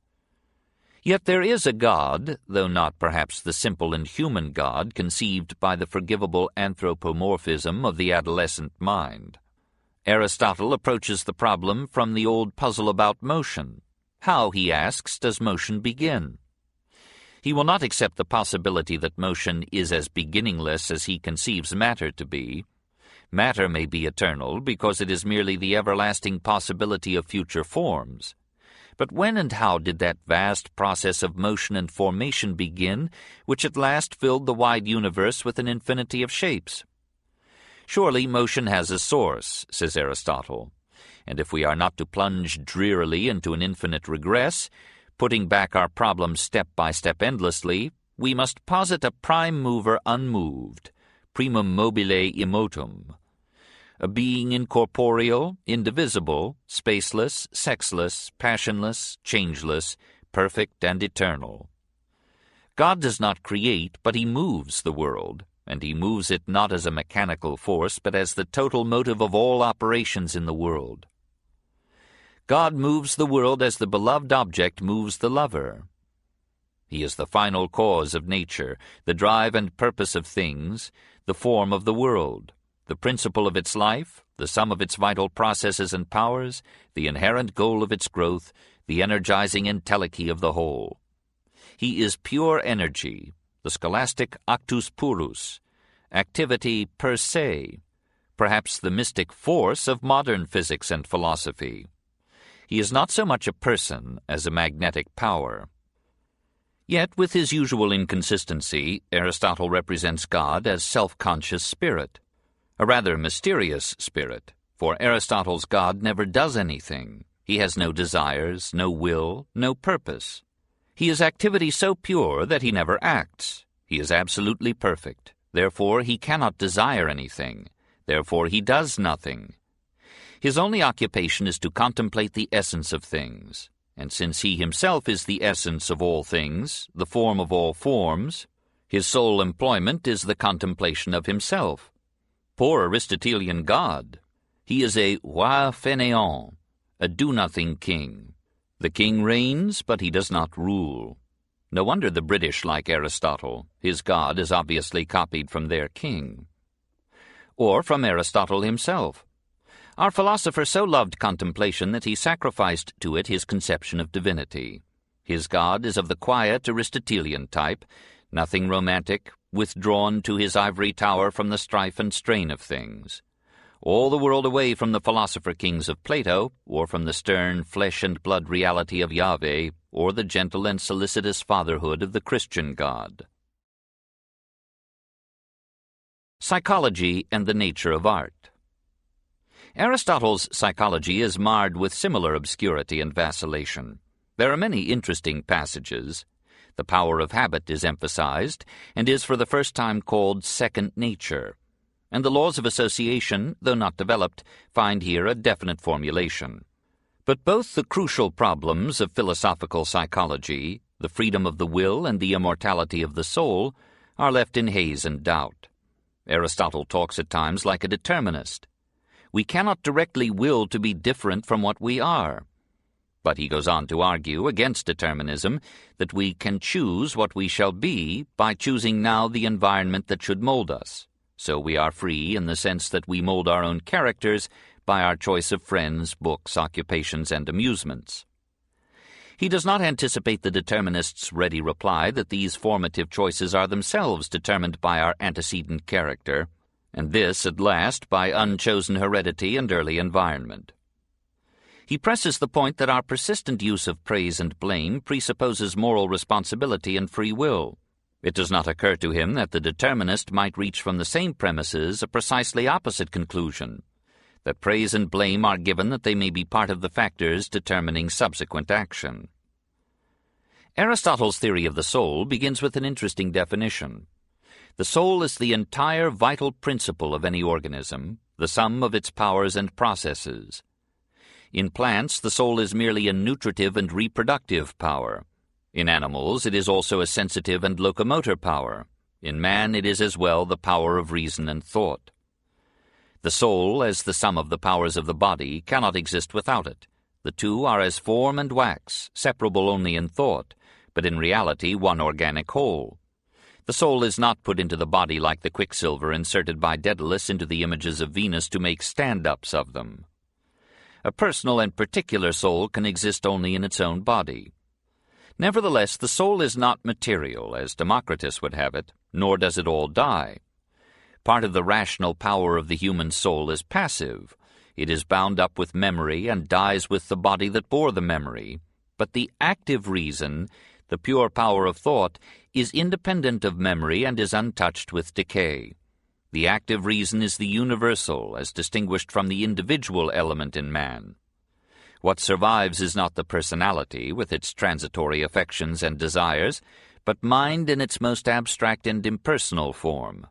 Yet there is a God, though not perhaps the simple and human God conceived by the forgivable anthropomorphism of the adolescent mind. Aristotle approaches the problem from the old puzzle about motion. How, he asks, does motion begin? He will not accept the possibility that motion is as beginningless as he conceives matter to be. Matter may be eternal because it is merely the everlasting possibility of future forms. But when and how did that vast process of motion and formation begin, which at last filled the wide universe with an infinity of shapes? Surely motion has a source, says Aristotle, and if we are not to plunge drearily into an infinite regress, putting back our problems step by step endlessly, we must posit a prime mover unmoved, primum mobile immotum, a being incorporeal, indivisible, spaceless, sexless, passionless, changeless, perfect and eternal. God does not create, but he moves the world, and he moves it not as a mechanical force, but as the total motive of all operations in the world. God moves the world as the beloved object moves the lover. He is the final cause of nature, the drive and purpose of things, the form of the world the principle of its life, the sum of its vital processes and powers, the inherent goal of its growth, the energizing entelechy of the whole. He is pure energy, the scholastic actus purus, activity per se, perhaps the mystic force of modern physics and philosophy. He is not so much a person as a magnetic power. Yet, with his usual inconsistency, Aristotle represents God as self-conscious spirit a rather mysterious spirit, for Aristotle's God never does anything. He has no desires, no will, no purpose. He is activity so pure that he never acts. He is absolutely perfect. Therefore he cannot desire anything. Therefore he does nothing. His only occupation is to contemplate the essence of things. And since he himself is the essence of all things, the form of all forms, his sole employment is the contemplation of himself. Poor Aristotelian God! He is a roi fainéant, a do-nothing king. The king reigns, but he does not rule. No wonder the British like Aristotle. His God is obviously copied from their king. Or from Aristotle himself. Our philosopher so loved contemplation that he sacrificed to it his conception of divinity. His God is of the quiet Aristotelian type, nothing romantic, withdrawn to his ivory tower from the strife and strain of things. All the world away from the philosopher kings of Plato, or from the stern flesh and blood reality of Yahweh, or the gentle and solicitous fatherhood of the Christian God. Psychology and the Nature of Art Aristotle's psychology is marred with similar obscurity and vacillation. There are many interesting passages, the power of habit is emphasized and is for the first time called second nature. And the laws of association, though not developed, find here a definite formulation. But both the crucial problems of philosophical psychology, the freedom of the will and the immortality of the soul, are left in haze and doubt. Aristotle talks at times like a determinist. We cannot directly will to be different from what we are. But he goes on to argue against determinism that we can choose what we shall be by choosing now the environment that should mold us. So we are free in the sense that we mold our own characters by our choice of friends, books, occupations, and amusements. He does not anticipate the determinist's ready reply that these formative choices are themselves determined by our antecedent character. And this at last by unchosen heredity and early environment. He presses the point that our persistent use of praise and blame presupposes moral responsibility and free will. It does not occur to him that the determinist might reach from the same premises a precisely opposite conclusion that praise and blame are given that they may be part of the factors determining subsequent action. Aristotle's theory of the soul begins with an interesting definition. The soul is the entire vital principle of any organism, the sum of its powers and processes. In plants, the soul is merely a nutritive and reproductive power. In animals, it is also a sensitive and locomotor power. In man, it is as well the power of reason and thought. The soul, as the sum of the powers of the body, cannot exist without it. The two are as form and wax, separable only in thought, but in reality one organic whole. The soul is not put into the body like the quicksilver inserted by Daedalus into the images of Venus to make stand-ups of them. A personal and particular soul can exist only in its own body. Nevertheless, the soul is not material, as Democritus would have it, nor does it all die. Part of the rational power of the human soul is passive. It is bound up with memory and dies with the body that bore the memory. But the active reason, the pure power of thought, is independent of memory and is untouched with decay. The active reason is the universal, as distinguished from the individual element in man. What survives is not the personality, with its transitory affections and desires, but mind in its most abstract and impersonal form.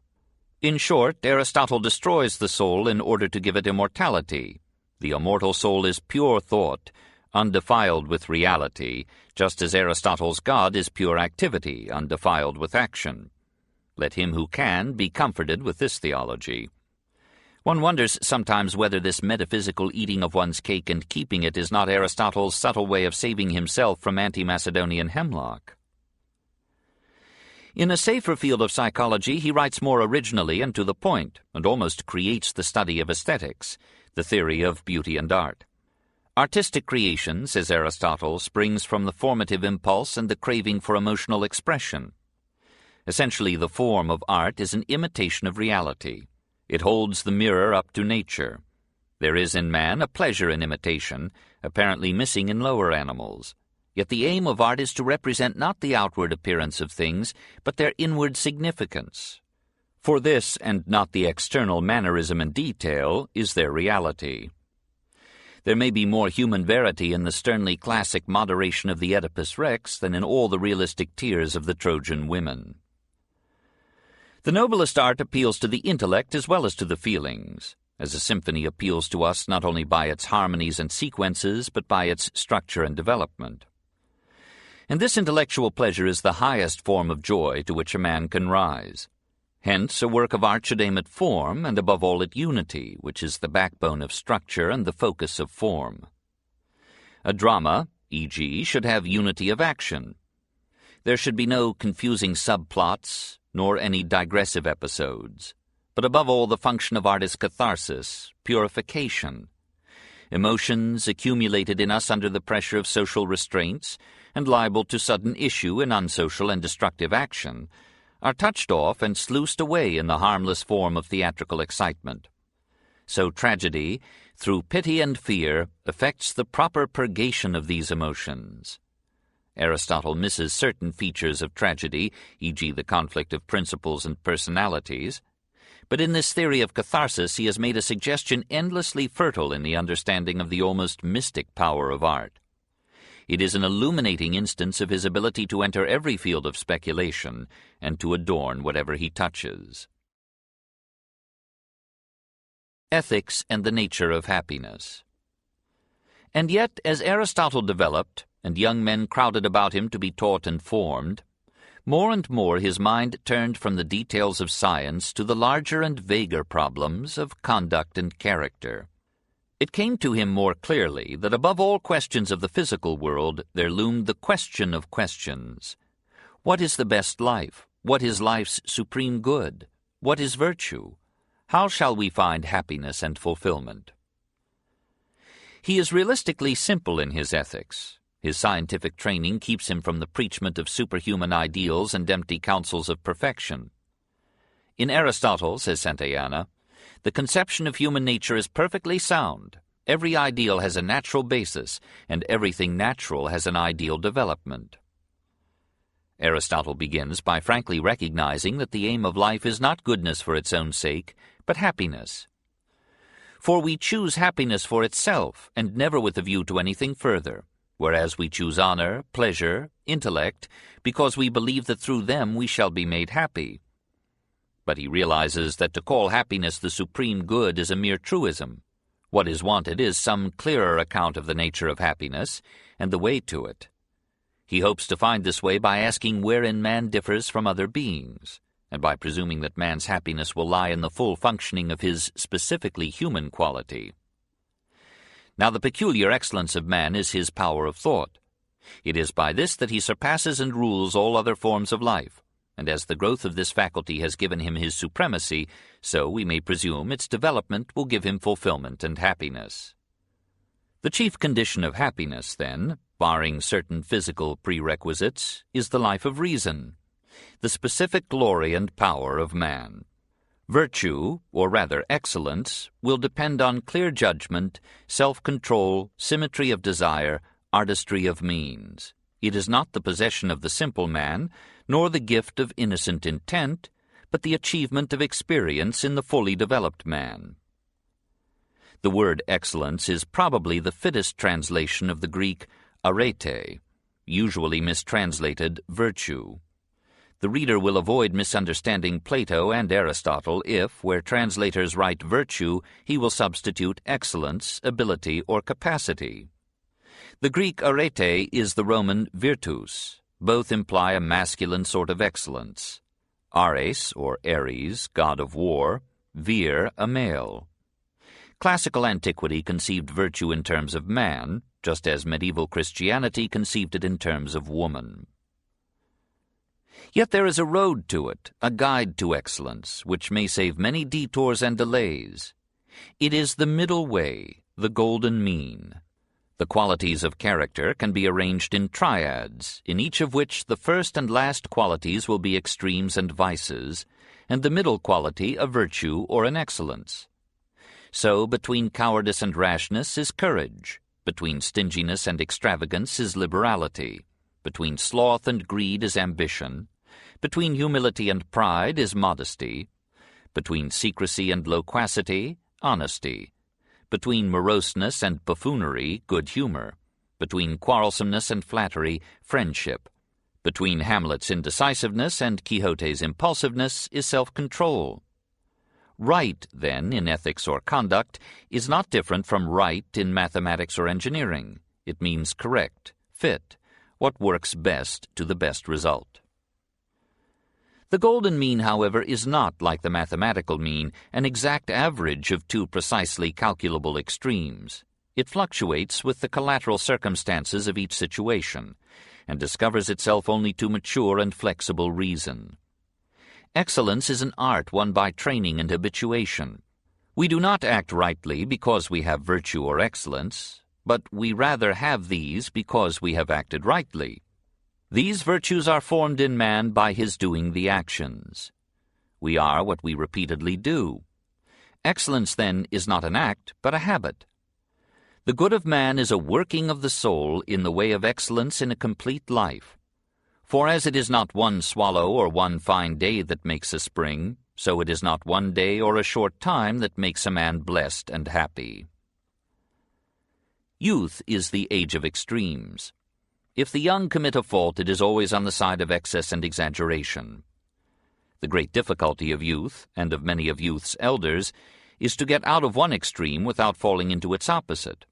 In short, Aristotle destroys the soul in order to give it immortality. The immortal soul is pure thought, undefiled with reality, just as Aristotle's God is pure activity, undefiled with action. Let him who can be comforted with this theology. One wonders sometimes whether this metaphysical eating of one's cake and keeping it is not Aristotle's subtle way of saving himself from anti-Macedonian hemlock. In a safer field of psychology, he writes more originally and to the point, and almost creates the study of aesthetics, the theory of beauty and art. Artistic creation, says Aristotle, springs from the formative impulse and the craving for emotional expression. Essentially, the form of art is an imitation of reality. It holds the mirror up to nature. There is in man a pleasure in imitation, apparently missing in lower animals. Yet the aim of art is to represent not the outward appearance of things, but their inward significance. For this, and not the external mannerism and detail, is their reality. There may be more human verity in the sternly classic moderation of the Oedipus Rex than in all the realistic tears of the Trojan women. The noblest art appeals to the intellect as well as to the feelings, as a symphony appeals to us not only by its harmonies and sequences, but by its structure and development. And this intellectual pleasure is the highest form of joy to which a man can rise. Hence, a work of art should aim at form, and above all at unity, which is the backbone of structure and the focus of form. A drama, e.g., should have unity of action. There should be no confusing subplots, nor any digressive episodes. But above all, the function of art is catharsis, purification. Emotions accumulated in us under the pressure of social restraints and liable to sudden issue in unsocial and destructive action are touched off and sluiced away in the harmless form of theatrical excitement. So tragedy, through pity and fear, effects the proper purgation of these emotions. Aristotle misses certain features of tragedy, e.g., the conflict of principles and personalities. But in this theory of catharsis, he has made a suggestion endlessly fertile in the understanding of the almost mystic power of art. It is an illuminating instance of his ability to enter every field of speculation and to adorn whatever he touches. Ethics and the Nature of Happiness And yet, as Aristotle developed, and young men crowded about him to be taught and formed, more and more his mind turned from the details of science to the larger and vaguer problems of conduct and character. It came to him more clearly that above all questions of the physical world there loomed the question of questions. What is the best life? What is life's supreme good? What is virtue? How shall we find happiness and fulfillment? He is realistically simple in his ethics. His scientific training keeps him from the preachment of superhuman ideals and empty counsels of perfection. In Aristotle, says Santayana, the conception of human nature is perfectly sound. Every ideal has a natural basis, and everything natural has an ideal development. Aristotle begins by frankly recognizing that the aim of life is not goodness for its own sake, but happiness. For we choose happiness for itself, and never with a view to anything further, whereas we choose honor, pleasure, intellect, because we believe that through them we shall be made happy. But he realizes that to call happiness the supreme good is a mere truism. What is wanted is some clearer account of the nature of happiness, and the way to it. He hopes to find this way by asking wherein man differs from other beings, and by presuming that man's happiness will lie in the full functioning of his specifically human quality. Now the peculiar excellence of man is his power of thought. It is by this that he surpasses and rules all other forms of life, and as the growth of this faculty has given him his supremacy, so we may presume its development will give him fulfillment and happiness. The chief condition of happiness, then, barring certain physical prerequisites, is the life of reason, the specific glory and power of man. Virtue, or rather excellence, will depend on clear judgment, self-control, symmetry of desire, artistry of means. It is not the possession of the simple man, nor the gift of innocent intent, but the achievement of experience in the fully developed man. The word excellence is probably the fittest translation of the Greek arete, usually mistranslated virtue. The reader will avoid misunderstanding Plato and Aristotle if, where translators write virtue, he will substitute excellence, ability, or capacity. The Greek arete is the Roman virtus. Both imply a masculine sort of excellence. Ares, or Ares, god of war, vir, a male. Classical antiquity conceived virtue in terms of man, just as medieval Christianity conceived it in terms of woman. Yet there is a road to it, a guide to excellence, which may save many detours and delays. It is the middle way, the golden mean. The qualities of character can be arranged in triads, in each of which the first and last qualities will be extremes and vices, and the middle quality a virtue or an excellence. So between cowardice and rashness is courage, between stinginess and extravagance is liberality, between sloth and greed is ambition, between humility and pride is modesty, between secrecy and loquacity, honesty, between moroseness and buffoonery, good humor, between quarrelsomeness and flattery, friendship, between Hamlet's indecisiveness and Quixote's impulsiveness is self-control, Right, then, in ethics or conduct, is not different from right in mathematics or engineering. It means correct, fit, what works best to the best result. The golden mean, however, is not, like the mathematical mean, an exact average of two precisely calculable extremes. It fluctuates with the collateral circumstances of each situation, and discovers itself only to mature and flexible reason. Excellence is an art won by training and habituation. We do not act rightly because we have virtue or excellence, but we rather have these because we have acted rightly. These virtues are formed in man by his doing the actions. We are what we repeatedly do. Excellence, then, is not an act, but a habit. The good of man is a working of the soul in the way of excellence in a complete life. For as it is not one swallow or one fine day that makes a spring, so it is not one day or a short time that makes a man blessed and happy. Youth is the age of extremes. If the young commit a fault, it is always on the side of excess and exaggeration. The great difficulty of youth, and of many of youth's elders, is to get out of one extreme without falling into its opposite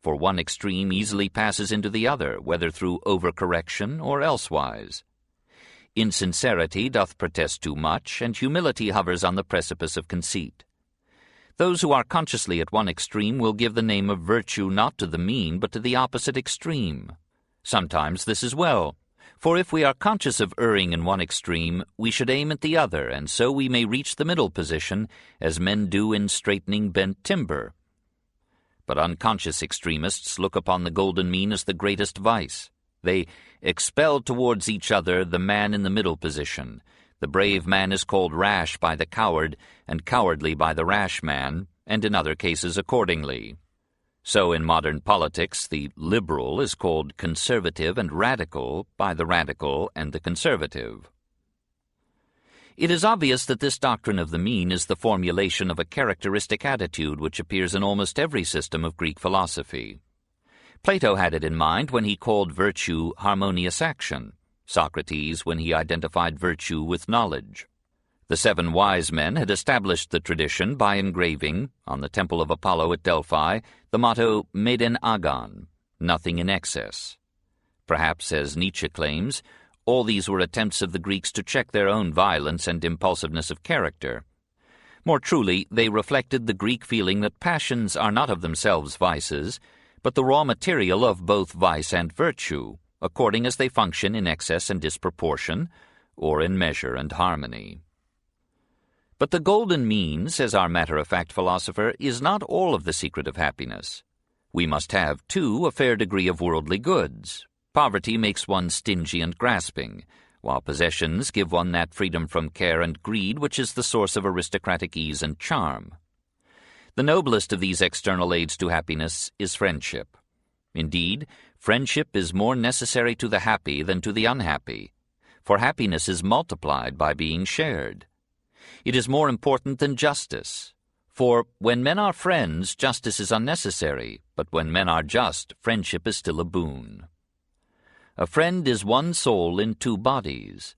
for one extreme easily passes into the other, whether through overcorrection or elsewise. Insincerity doth protest too much, and humility hovers on the precipice of conceit. Those who are consciously at one extreme will give the name of virtue not to the mean, but to the opposite extreme. Sometimes this is well, for if we are conscious of erring in one extreme, we should aim at the other, and so we may reach the middle position, as men do in straightening bent timber, but unconscious extremists look upon the golden mean as the greatest vice. They expel towards each other the man in the middle position, The brave man is called rash by the coward, and cowardly by the rash man, and in other cases accordingly. So in modern politics, the liberal is called conservative and radical by the radical and the conservative. It is obvious that this doctrine of the mean is the formulation of a characteristic attitude which appears in almost every system of Greek philosophy. Plato had it in mind when he called virtue harmonious action, Socrates when he identified virtue with knowledge. The seven wise men had established the tradition by engraving, on the temple of Apollo at Delphi, the motto Meden Agan, nothing in excess. Perhaps, as Nietzsche claims, all these were attempts of the Greeks to check their own violence and impulsiveness of character. More truly, they reflected the Greek feeling that passions are not of themselves vices, but the raw material of both vice and virtue, according as they function in excess and disproportion, or in measure and harmony. But the golden mean, says our matter-of-fact philosopher, is not all of the secret of happiness. We must have, too, a fair degree of worldly goods. Poverty makes one stingy and grasping, while possessions give one that freedom from care and greed which is the source of aristocratic ease and charm. The noblest of these external aids to happiness is friendship. Indeed, friendship is more necessary to the happy than to the unhappy, for happiness is multiplied by being shared. It is more important than justice. For when men are friends, justice is unnecessary, but when men are just, friendship is still a boon. A friend is one soul in two bodies.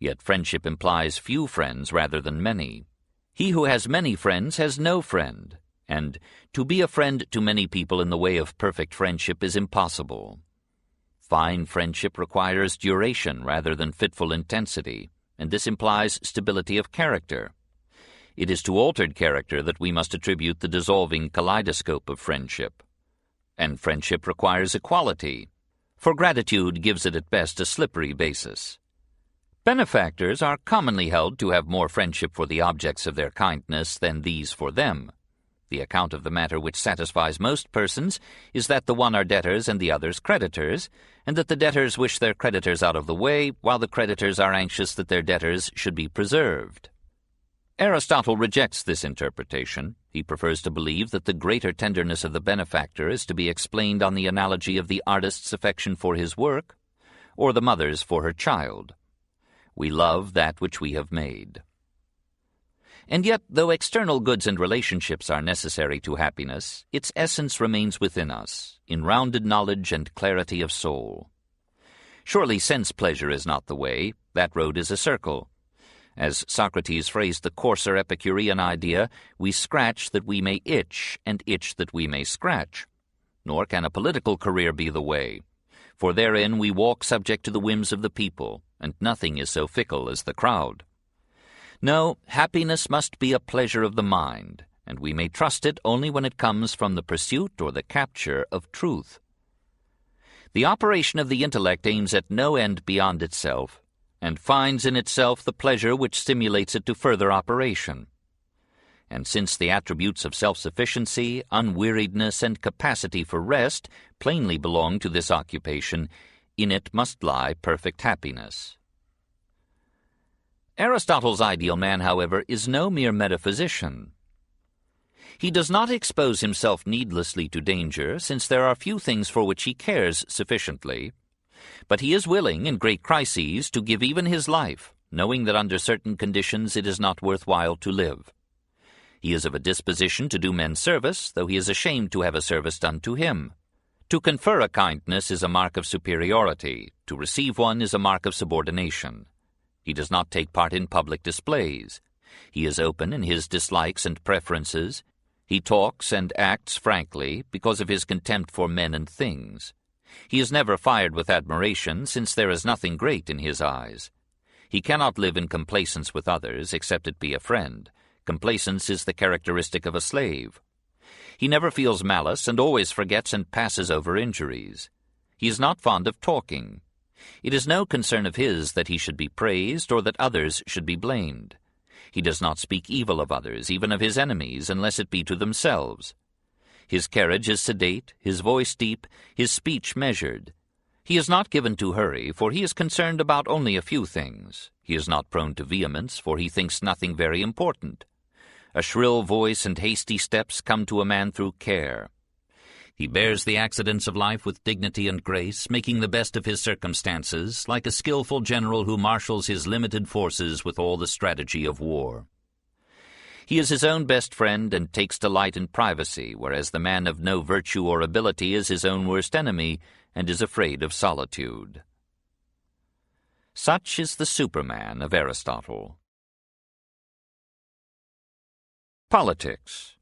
Yet friendship implies few friends rather than many. He who has many friends has no friend, and to be a friend to many people in the way of perfect friendship is impossible. Fine friendship requires duration rather than fitful intensity and this implies stability of character. It is to altered character that we must attribute the dissolving kaleidoscope of friendship. And friendship requires equality, for gratitude gives it at best a slippery basis. Benefactors are commonly held to have more friendship for the objects of their kindness than these for them. The account of the matter which satisfies most persons is that the one are debtors and the others creditors, and that the debtors wish their creditors out of the way, while the creditors are anxious that their debtors should be preserved. Aristotle rejects this interpretation. He prefers to believe that the greater tenderness of the benefactor is to be explained on the analogy of the artist's affection for his work, or the mother's for her child. We love that which we have made. And yet, though external goods and relationships are necessary to happiness, its essence remains within us, in rounded knowledge and clarity of soul. Surely sense pleasure is not the way, that road is a circle. As Socrates phrased the coarser Epicurean idea, we scratch that we may itch, and itch that we may scratch. Nor can a political career be the way, for therein we walk subject to the whims of the people, and nothing is so fickle as the crowd. No, happiness must be a pleasure of the mind, and we may trust it only when it comes from the pursuit or the capture of truth. The operation of the intellect aims at no end beyond itself, and finds in itself the pleasure which stimulates it to further operation. And since the attributes of self-sufficiency, unweariedness, and capacity for rest plainly belong to this occupation, in it must lie perfect happiness. Aristotle's ideal man, however, is no mere metaphysician. He does not expose himself needlessly to danger, since there are few things for which he cares sufficiently. But he is willing, in great crises, to give even his life, knowing that under certain conditions it is not worth while to live. He is of a disposition to do men service, though he is ashamed to have a service done to him. To confer a kindness is a mark of superiority, to receive one is a mark of subordination. He does not take part in public displays. He is open in his dislikes and preferences. He talks and acts frankly because of his contempt for men and things. He is never fired with admiration, since there is nothing great in his eyes. He cannot live in complacence with others, except it be a friend. Complacence is the characteristic of a slave. He never feels malice, and always forgets and passes over injuries. He is not fond of talking. It is no concern of his that he should be praised or that others should be blamed. He does not speak evil of others, even of his enemies, unless it be to themselves. His carriage is sedate, his voice deep, his speech measured. He is not given to hurry, for he is concerned about only a few things. He is not prone to vehemence, for he thinks nothing very important. A shrill voice and hasty steps come to a man through care. He bears the accidents of life with dignity and grace, making the best of his circumstances, like a skilful general who marshals his limited forces with all the strategy of war. He is his own best friend and takes delight in privacy, whereas the man of no virtue or ability is his own worst enemy and is afraid of solitude. Such is the Superman of Aristotle. Politics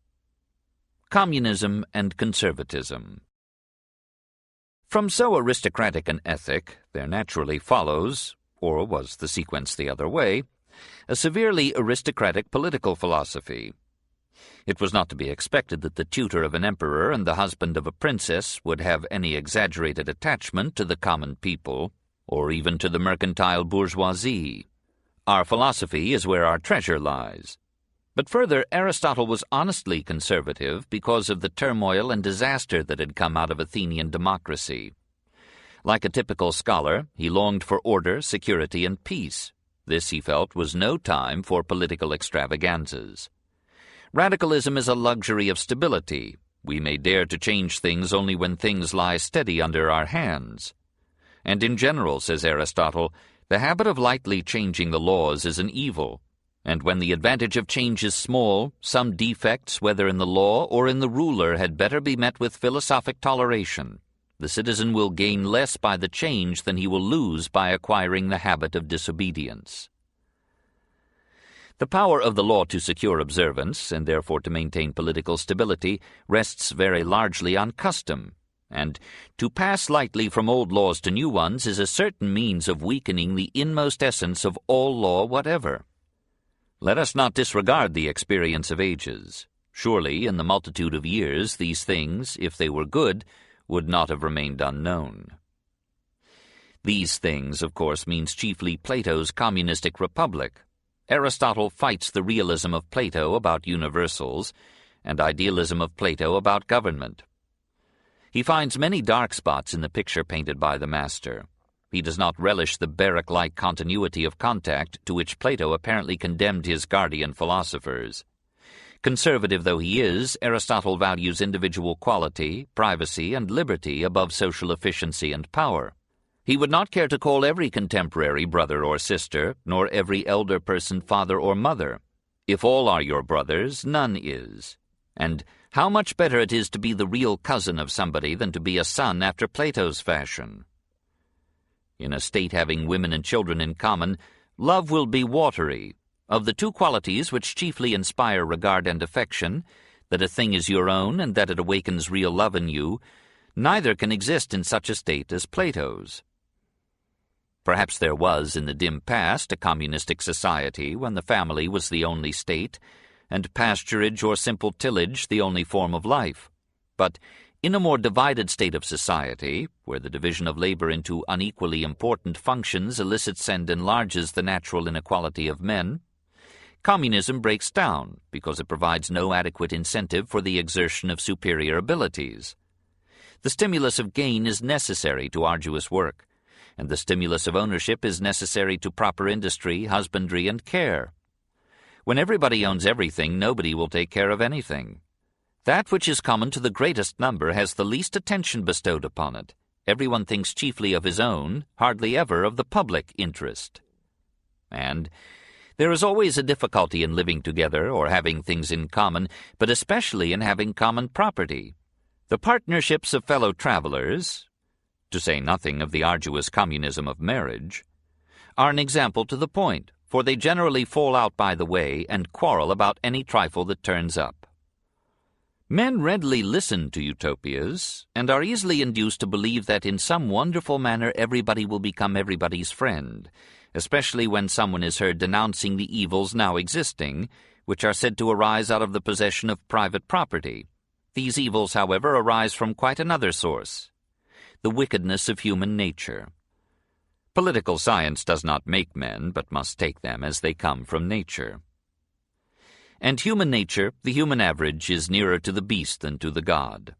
Communism and Conservatism From so aristocratic an ethic, there naturally follows, or was the sequence the other way, a severely aristocratic political philosophy. It was not to be expected that the tutor of an emperor and the husband of a princess would have any exaggerated attachment to the common people, or even to the mercantile bourgeoisie. Our philosophy is where our treasure lies. But further, Aristotle was honestly conservative because of the turmoil and disaster that had come out of Athenian democracy. Like a typical scholar, he longed for order, security, and peace. This, he felt, was no time for political extravaganzas. Radicalism is a luxury of stability. We may dare to change things only when things lie steady under our hands. And in general, says Aristotle, the habit of lightly changing the laws is an evil, and when the advantage of change is small, some defects, whether in the law or in the ruler, had better be met with philosophic toleration the citizen will gain less by the change than he will lose by acquiring the habit of disobedience. The power of the law to secure observance, and therefore to maintain political stability, rests very largely on custom, and to pass lightly from old laws to new ones is a certain means of weakening the inmost essence of all law whatever. Let us not disregard the experience of ages. Surely, in the multitude of years, these things, if they were good, would not have remained unknown. These things, of course, means chiefly Plato's communistic republic. Aristotle fights the realism of Plato about universals and idealism of Plato about government. He finds many dark spots in the picture painted by the master. He does not relish the barrack-like continuity of contact to which Plato apparently condemned his guardian philosophers. Conservative though he is, Aristotle values individual quality, privacy, and liberty above social efficiency and power. He would not care to call every contemporary brother or sister, nor every elder person father or mother. If all are your brothers, none is. And how much better it is to be the real cousin of somebody than to be a son after Plato's fashion. In a state having women and children in common, love will be watery, of the two qualities which chiefly inspire regard and affection, that a thing is your own and that it awakens real love in you, neither can exist in such a state as Plato's. Perhaps there was, in the dim past, a communistic society when the family was the only state, and pasturage or simple tillage the only form of life. But in a more divided state of society, where the division of labor into unequally important functions elicits and enlarges the natural inequality of men, communism breaks down because it provides no adequate incentive for the exertion of superior abilities. The stimulus of gain is necessary to arduous work, and the stimulus of ownership is necessary to proper industry, husbandry, and care. When everybody owns everything, nobody will take care of anything. That which is common to the greatest number has the least attention bestowed upon it. Everyone thinks chiefly of his own, hardly ever of the public interest. And there is always a difficulty in living together or having things in common, but especially in having common property. The partnerships of fellow travelers, to say nothing of the arduous communism of marriage, are an example to the point, for they generally fall out by the way and quarrel about any trifle that turns up. Men readily listen to utopias, and are easily induced to believe that in some wonderful manner everybody will become everybody's friend, especially when someone is heard denouncing the evils now existing, which are said to arise out of the possession of private property. These evils, however, arise from quite another source the wickedness of human nature. Political science does not make men, but must take them as they come from nature. And human nature, the human average, is nearer to the beast than to the god.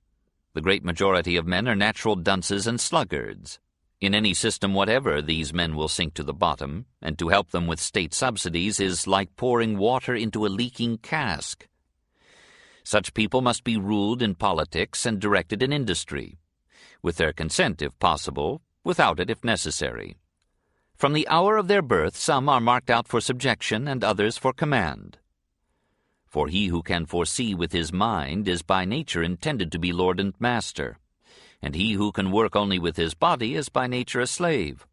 The great majority of men are natural dunces and sluggards. In any system whatever, these men will sink to the bottom, and to help them with state subsidies is like pouring water into a leaking cask. Such people must be ruled in politics and directed in industry, with their consent if possible, without it if necessary. From the hour of their birth, some are marked out for subjection and others for command. For he who can foresee with his mind is by nature intended to be lord and master and he who can work only with his body is by nature a slave.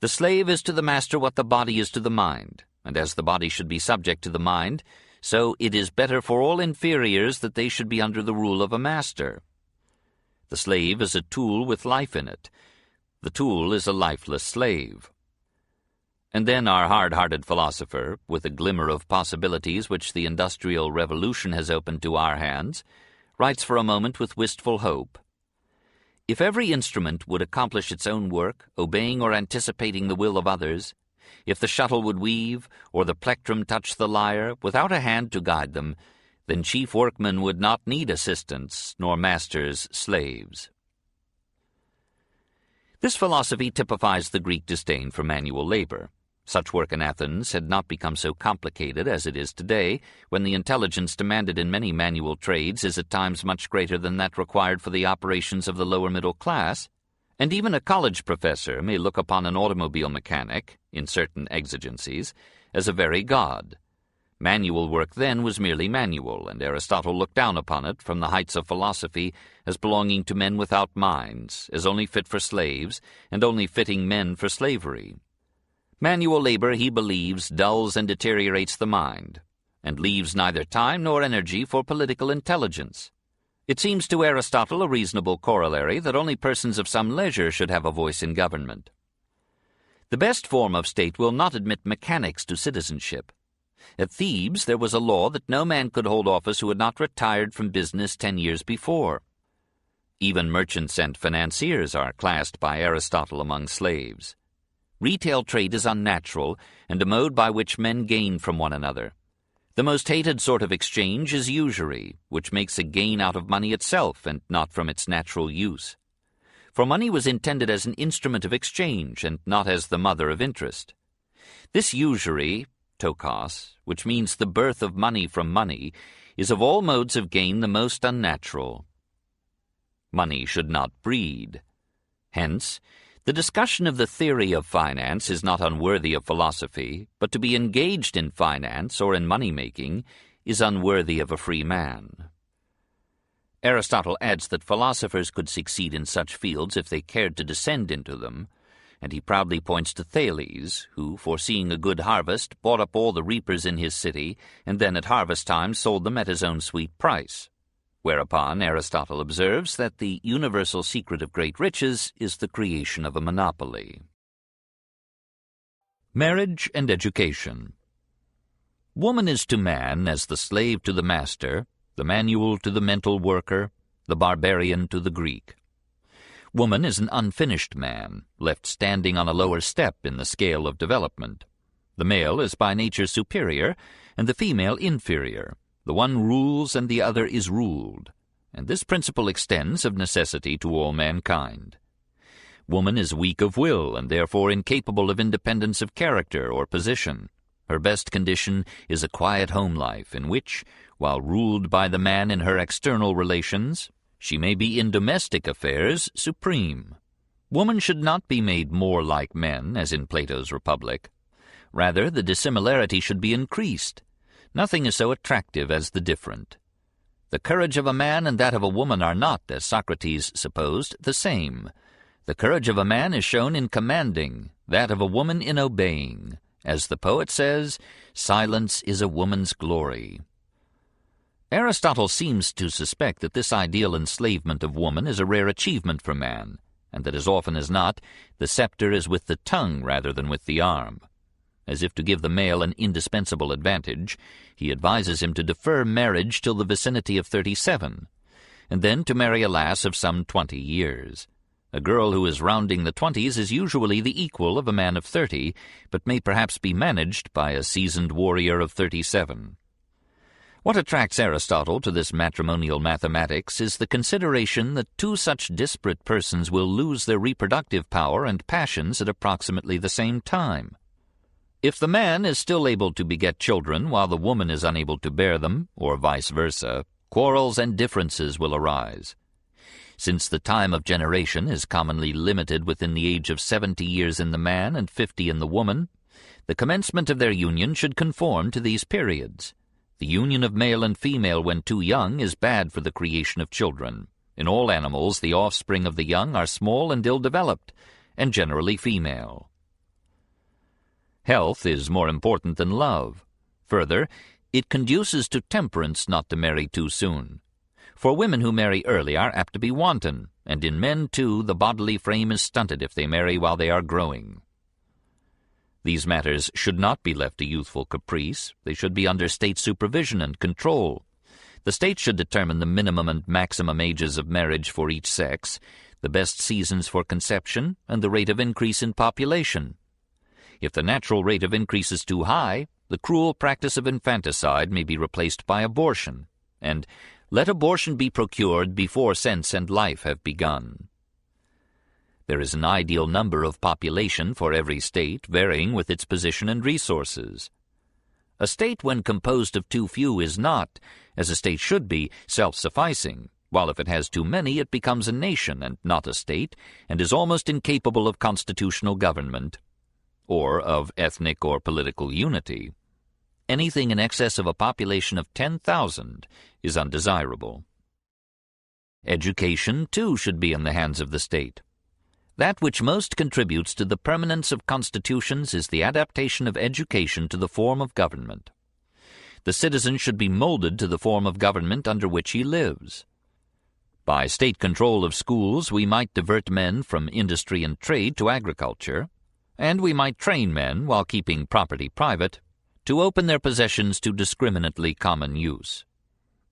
The slave is to the master what the body is to the mind, and as the body should be subject to the mind, so it is better for all inferiors that they should be under the rule of a master. The slave is a tool with life in it. The tool is a lifeless slave. And then our hard-hearted philosopher, with a glimmer of possibilities which the Industrial Revolution has opened to our hands, writes for a moment with wistful hope. If every instrument would accomplish its own work, obeying or anticipating the will of others, if the shuttle would weave, or the plectrum touch the lyre, without a hand to guide them, then chief workmen would not need assistants, nor masters slaves. This philosophy typifies the Greek disdain for manual labor. Such work in Athens had not become so complicated as it is today, when the intelligence demanded in many manual trades is at times much greater than that required for the operations of the lower middle class, and even a college professor may look upon an automobile mechanic, in certain exigencies, as a very god. Manual work then was merely manual, and Aristotle looked down upon it from the heights of philosophy as belonging to men without minds, as only fit for slaves, and only fitting men for slavery. Manual labor, he believes, dulls and deteriorates the mind, and leaves neither time nor energy for political intelligence. It seems to Aristotle a reasonable corollary that only persons of some leisure should have a voice in government. The best form of state will not admit mechanics to citizenship. At Thebes there was a law that no man could hold office who had not retired from business ten years before. Even merchants and financiers are classed by Aristotle among slaves. Retail trade is unnatural and a mode by which men gain from one another. The most hated sort of exchange is usury, which makes a gain out of money itself and not from its natural use. For money was intended as an instrument of exchange and not as the mother of interest. This usury, tokos, which means the birth of money from money, is of all modes of gain the most unnatural. Money should not breed. Hence, the discussion of the theory of finance is not unworthy of philosophy, but to be engaged in finance or in money-making is unworthy of a free man. Aristotle adds that philosophers could succeed in such fields if they cared to descend into them, and he proudly points to Thales, who, foreseeing a good harvest, bought up all the reapers in his city, and then at harvest time sold them at his own sweet price. Whereupon Aristotle observes that the universal secret of great riches is the creation of a monopoly. Marriage and Education Woman is to man as the slave to the master, the manual to the mental worker, the barbarian to the Greek. Woman is an unfinished man, left standing on a lower step in the scale of development. The male is by nature superior, and the female inferior. The one rules and the other is ruled, and this principle extends of necessity to all mankind. Woman is weak of will and therefore incapable of independence of character or position. Her best condition is a quiet home life in which, while ruled by the man in her external relations, she may be in domestic affairs supreme. Woman should not be made more like men, as in Plato's Republic. Rather, the dissimilarity should be increased, Nothing is so attractive as the different. The courage of a man and that of a woman are not, as Socrates supposed, the same. The courage of a man is shown in commanding, that of a woman in obeying. As the poet says, silence is a woman's glory. Aristotle seems to suspect that this ideal enslavement of woman is a rare achievement for man, and that as often as not, the scepter is with the tongue rather than with the arm. As if to give the male an indispensable advantage, he advises him to defer marriage till the vicinity of thirty-seven, and then to marry a lass of some twenty years. A girl who is rounding the twenties is usually the equal of a man of thirty, but may perhaps be managed by a seasoned warrior of thirty-seven. What attracts Aristotle to this matrimonial mathematics is the consideration that two such disparate persons will lose their reproductive power and passions at approximately the same time. If the man is still able to beget children while the woman is unable to bear them, or vice versa, quarrels and differences will arise. Since the time of generation is commonly limited within the age of seventy years in the man and fifty in the woman, the commencement of their union should conform to these periods. The union of male and female when too young is bad for the creation of children. In all animals, the offspring of the young are small and ill-developed, and generally female. Health is more important than love. Further, it conduces to temperance not to marry too soon. For women who marry early are apt to be wanton, and in men, too, the bodily frame is stunted if they marry while they are growing. These matters should not be left to youthful caprice. They should be under state supervision and control. The state should determine the minimum and maximum ages of marriage for each sex, the best seasons for conception, and the rate of increase in population. If the natural rate of increase is too high, the cruel practice of infanticide may be replaced by abortion, and let abortion be procured before sense and life have begun. There is an ideal number of population for every state, varying with its position and resources. A state when composed of too few is not, as a state should be, self-sufficing, while if it has too many it becomes a nation and not a state, and is almost incapable of constitutional government or of ethnic or political unity. Anything in excess of a population of 10,000 is undesirable. Education, too, should be in the hands of the state. That which most contributes to the permanence of constitutions is the adaptation of education to the form of government. The citizen should be molded to the form of government under which he lives. By state control of schools, we might divert men from industry and trade to agriculture, and we might train men, while keeping property private, to open their possessions to discriminately common use.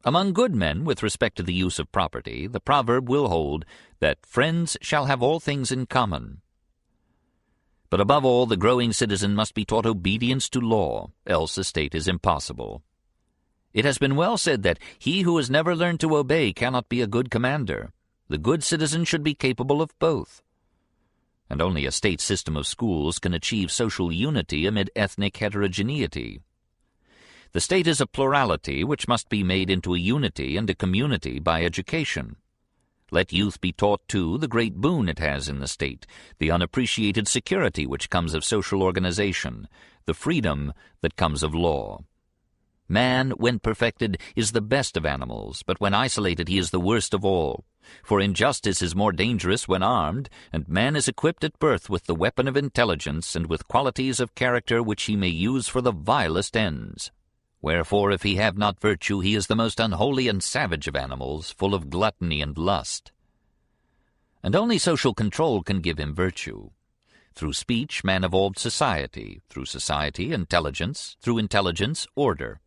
Among good men, with respect to the use of property, the proverb will hold that friends shall have all things in common. But above all, the growing citizen must be taught obedience to law, else a state is impossible. It has been well said that he who has never learned to obey cannot be a good commander. The good citizen should be capable of both and only a state system of schools can achieve social unity amid ethnic heterogeneity. The state is a plurality which must be made into a unity and a community by education. Let youth be taught, too, the great boon it has in the state, the unappreciated security which comes of social organization, the freedom that comes of law. Man, when perfected, is the best of animals, but when isolated he is the worst of all. For injustice is more dangerous when armed, and man is equipped at birth with the weapon of intelligence and with qualities of character which he may use for the vilest ends. Wherefore, if he have not virtue, he is the most unholy and savage of animals, full of gluttony and lust. And only social control can give him virtue. Through speech, man evolved society, through society, intelligence, through intelligence, order,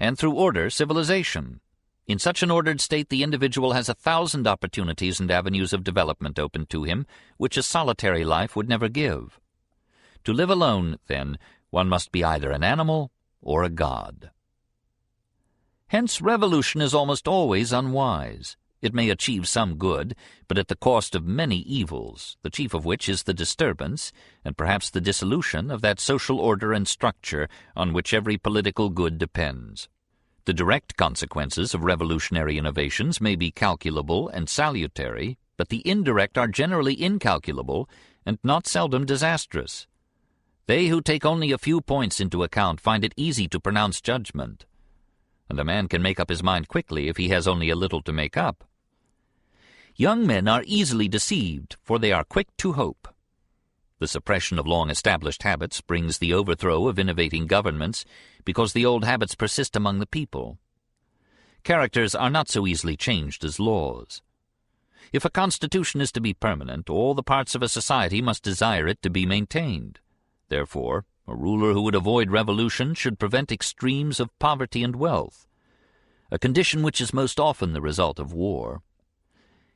and through order, civilization. In such an ordered state, the individual has a thousand opportunities and avenues of development open to him, which a solitary life would never give. To live alone, then, one must be either an animal or a god. Hence revolution is almost always unwise. It may achieve some good, but at the cost of many evils, the chief of which is the disturbance, and perhaps the dissolution, of that social order and structure on which every political good depends. The direct consequences of revolutionary innovations may be calculable and salutary, but the indirect are generally incalculable and not seldom disastrous. They who take only a few points into account find it easy to pronounce judgment, and a man can make up his mind quickly if he has only a little to make up. Young men are easily deceived, for they are quick to hope. The suppression of long-established habits brings the overthrow of innovating governments because the old habits persist among the people. Characters are not so easily changed as laws. If a constitution is to be permanent, all the parts of a society must desire it to be maintained. Therefore, a ruler who would avoid revolution should prevent extremes of poverty and wealth, a condition which is most often the result of war.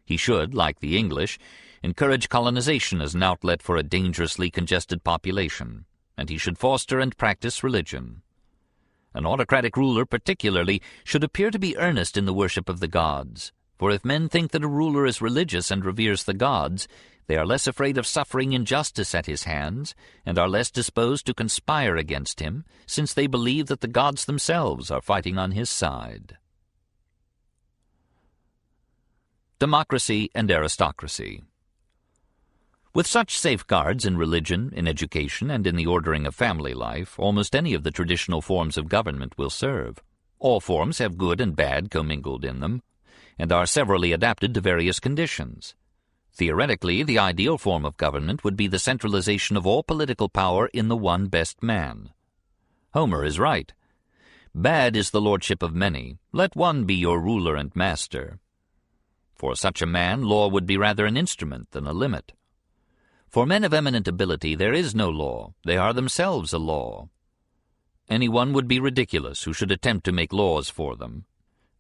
He should, like the English, encourage colonization as an outlet for a dangerously congested population, and he should foster and practice religion. An autocratic ruler, particularly, should appear to be earnest in the worship of the gods. For if men think that a ruler is religious and reveres the gods, they are less afraid of suffering injustice at his hands, and are less disposed to conspire against him, since they believe that the gods themselves are fighting on his side. Democracy and Aristocracy with such safeguards in religion, in education, and in the ordering of family life, almost any of the traditional forms of government will serve. All forms have good and bad commingled in them, and are severally adapted to various conditions. Theoretically, the ideal form of government would be the centralization of all political power in the one best man. Homer is right. Bad is the lordship of many. Let one be your ruler and master. For such a man, law would be rather an instrument than a limit. For men of eminent ability there is no law, they are themselves a law. Any one would be ridiculous who should attempt to make laws for them.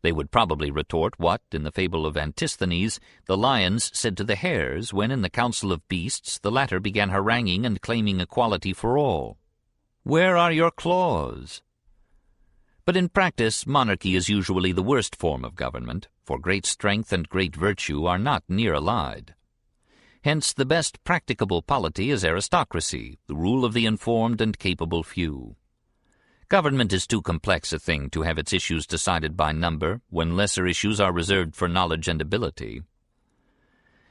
They would probably retort what, in the fable of Antisthenes, the lions said to the hares when in the council of beasts the latter began haranguing and claiming equality for all. Where are your claws? But in practice, monarchy is usually the worst form of government, for great strength and great virtue are not near allied. Hence the best practicable polity is aristocracy, the rule of the informed and capable few. Government is too complex a thing to have its issues decided by number, when lesser issues are reserved for knowledge and ability.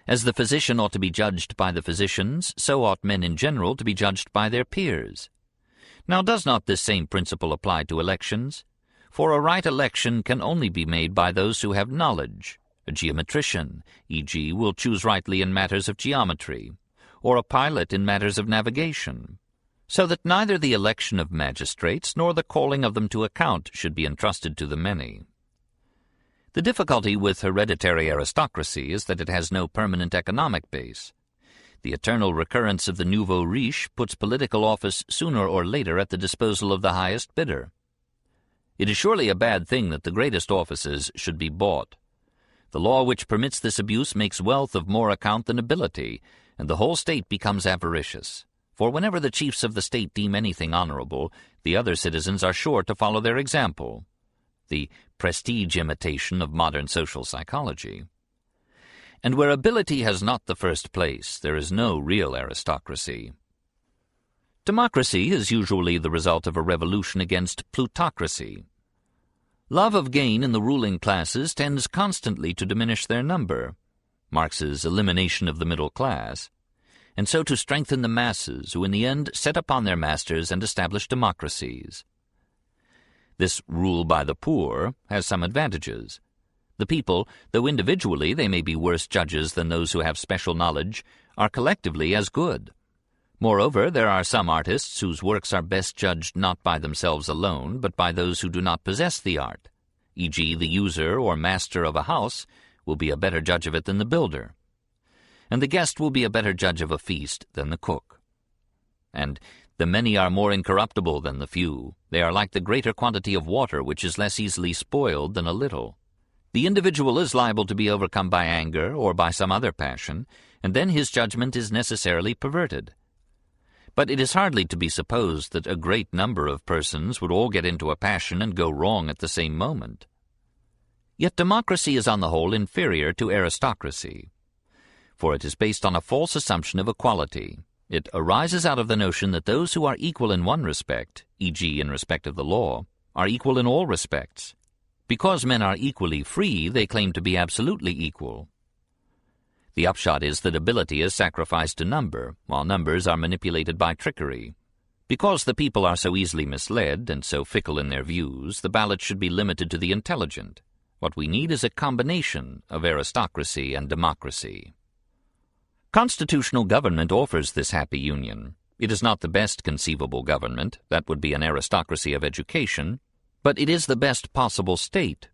As the physician ought to be judged by the physicians, so ought men in general to be judged by their peers. Now does not this same principle apply to elections? For a right election can only be made by those who have knowledge, a geometrician, e.g., will choose rightly in matters of geometry, or a pilot in matters of navigation, so that neither the election of magistrates nor the calling of them to account should be entrusted to the many. The difficulty with hereditary aristocracy is that it has no permanent economic base. The eternal recurrence of the nouveau riche puts political office sooner or later at the disposal of the highest bidder. It is surely a bad thing that the greatest offices should be bought. The law which permits this abuse makes wealth of more account than ability, and the whole state becomes avaricious. For whenever the chiefs of the state deem anything honorable, the other citizens are sure to follow their example. The prestige imitation of modern social psychology. And where ability has not the first place, there is no real aristocracy. Democracy is usually the result of a revolution against plutocracy, Love of gain in the ruling classes tends constantly to diminish their number, Marx's elimination of the middle class, and so to strengthen the masses, who in the end set upon their masters and establish democracies. This rule by the poor has some advantages. The people, though individually they may be worse judges than those who have special knowledge, are collectively as good. Moreover, there are some artists whose works are best judged not by themselves alone, but by those who do not possess the art, e.g. the user or master of a house will be a better judge of it than the builder, and the guest will be a better judge of a feast than the cook. And the many are more incorruptible than the few. They are like the greater quantity of water, which is less easily spoiled than a little. The individual is liable to be overcome by anger or by some other passion, and then his judgment is necessarily perverted but it is hardly to be supposed that a great number of persons would all get into a passion and go wrong at the same moment. Yet democracy is on the whole inferior to aristocracy, for it is based on a false assumption of equality. It arises out of the notion that those who are equal in one respect, e.g. in respect of the law, are equal in all respects. Because men are equally free, they claim to be absolutely equal, the upshot is that ability is sacrificed to number, while numbers are manipulated by trickery. Because the people are so easily misled and so fickle in their views, the ballot should be limited to the intelligent. What we need is a combination of aristocracy and democracy. Constitutional government offers this happy union. It is not the best conceivable government, that would be an aristocracy of education, but it is the best possible state,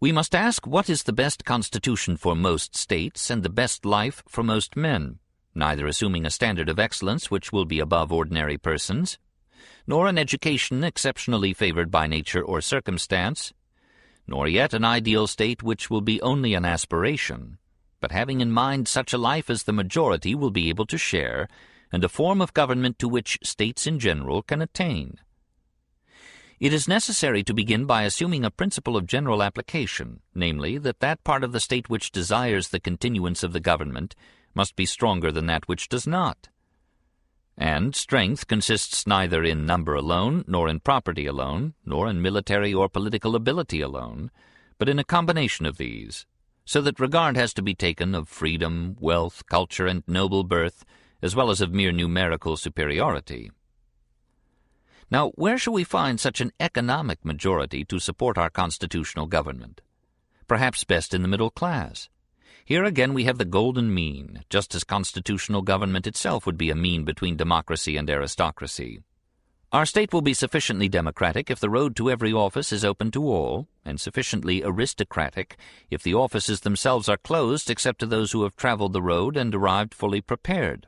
we must ask what is the best constitution for most states and the best life for most men, neither assuming a standard of excellence which will be above ordinary persons, nor an education exceptionally favored by nature or circumstance, nor yet an ideal state which will be only an aspiration, but having in mind such a life as the majority will be able to share, and a form of government to which states in general can attain. It is necessary to begin by assuming a principle of general application, namely, that that part of the state which desires the continuance of the government must be stronger than that which does not. And strength consists neither in number alone, nor in property alone, nor in military or political ability alone, but in a combination of these, so that regard has to be taken of freedom, wealth, culture, and noble birth, as well as of mere numerical superiority. Now, where shall we find such an economic majority to support our constitutional government? Perhaps best in the middle class. Here again we have the golden mean, just as constitutional government itself would be a mean between democracy and aristocracy. Our state will be sufficiently democratic if the road to every office is open to all, and sufficiently aristocratic if the offices themselves are closed except to those who have traveled the road and arrived fully prepared.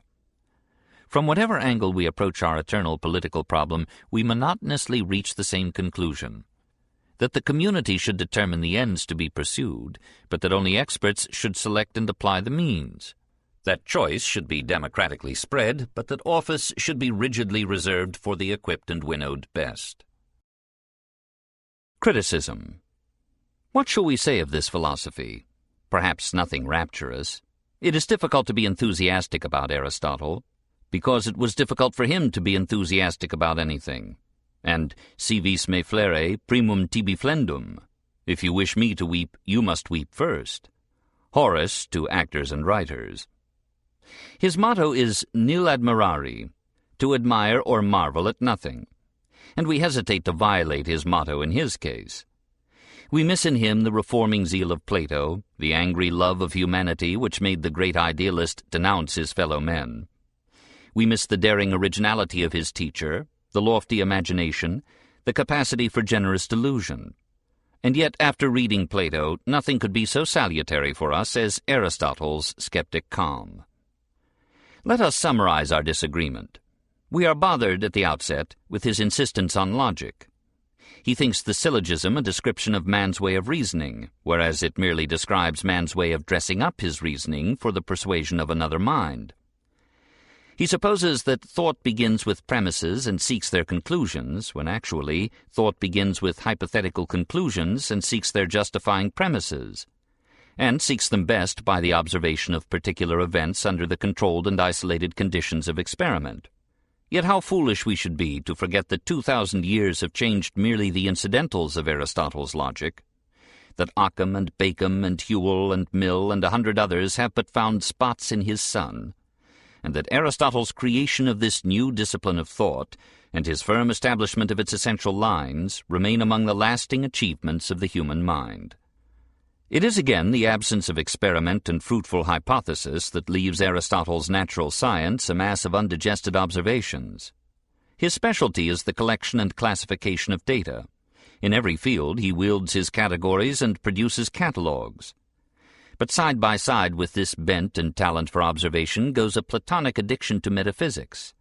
From whatever angle we approach our eternal political problem, we monotonously reach the same conclusion that the community should determine the ends to be pursued, but that only experts should select and apply the means. That choice should be democratically spread, but that office should be rigidly reserved for the equipped and winnowed best. Criticism What shall we say of this philosophy? Perhaps nothing rapturous. It is difficult to be enthusiastic about Aristotle because it was difficult for him to be enthusiastic about anything. And si vis me flere, primum tibi flendum. If you wish me to weep, you must weep first. Horace to actors and writers. His motto is nil admirari, to admire or marvel at nothing. And we hesitate to violate his motto in his case. We miss in him the reforming zeal of Plato, the angry love of humanity which made the great idealist denounce his fellow men. We miss the daring originality of his teacher, the lofty imagination, the capacity for generous delusion. And yet, after reading Plato, nothing could be so salutary for us as Aristotle's skeptic calm. Let us summarize our disagreement. We are bothered at the outset with his insistence on logic. He thinks the syllogism a description of man's way of reasoning, whereas it merely describes man's way of dressing up his reasoning for the persuasion of another mind. He supposes that thought begins with premises and seeks their conclusions, when actually thought begins with hypothetical conclusions and seeks their justifying premises, and seeks them best by the observation of particular events under the controlled and isolated conditions of experiment. Yet how foolish we should be to forget that two thousand years have changed merely the incidentals of Aristotle's logic, that Occam and Bacon and Whewell and Mill and a hundred others have but found spots in his sun, and that Aristotle's creation of this new discipline of thought and his firm establishment of its essential lines remain among the lasting achievements of the human mind. It is again the absence of experiment and fruitful hypothesis that leaves Aristotle's natural science a mass of undigested observations. His specialty is the collection and classification of data. In every field he wields his categories and produces catalogues. But side by side with this bent and talent for observation goes a Platonic addiction to metaphysics.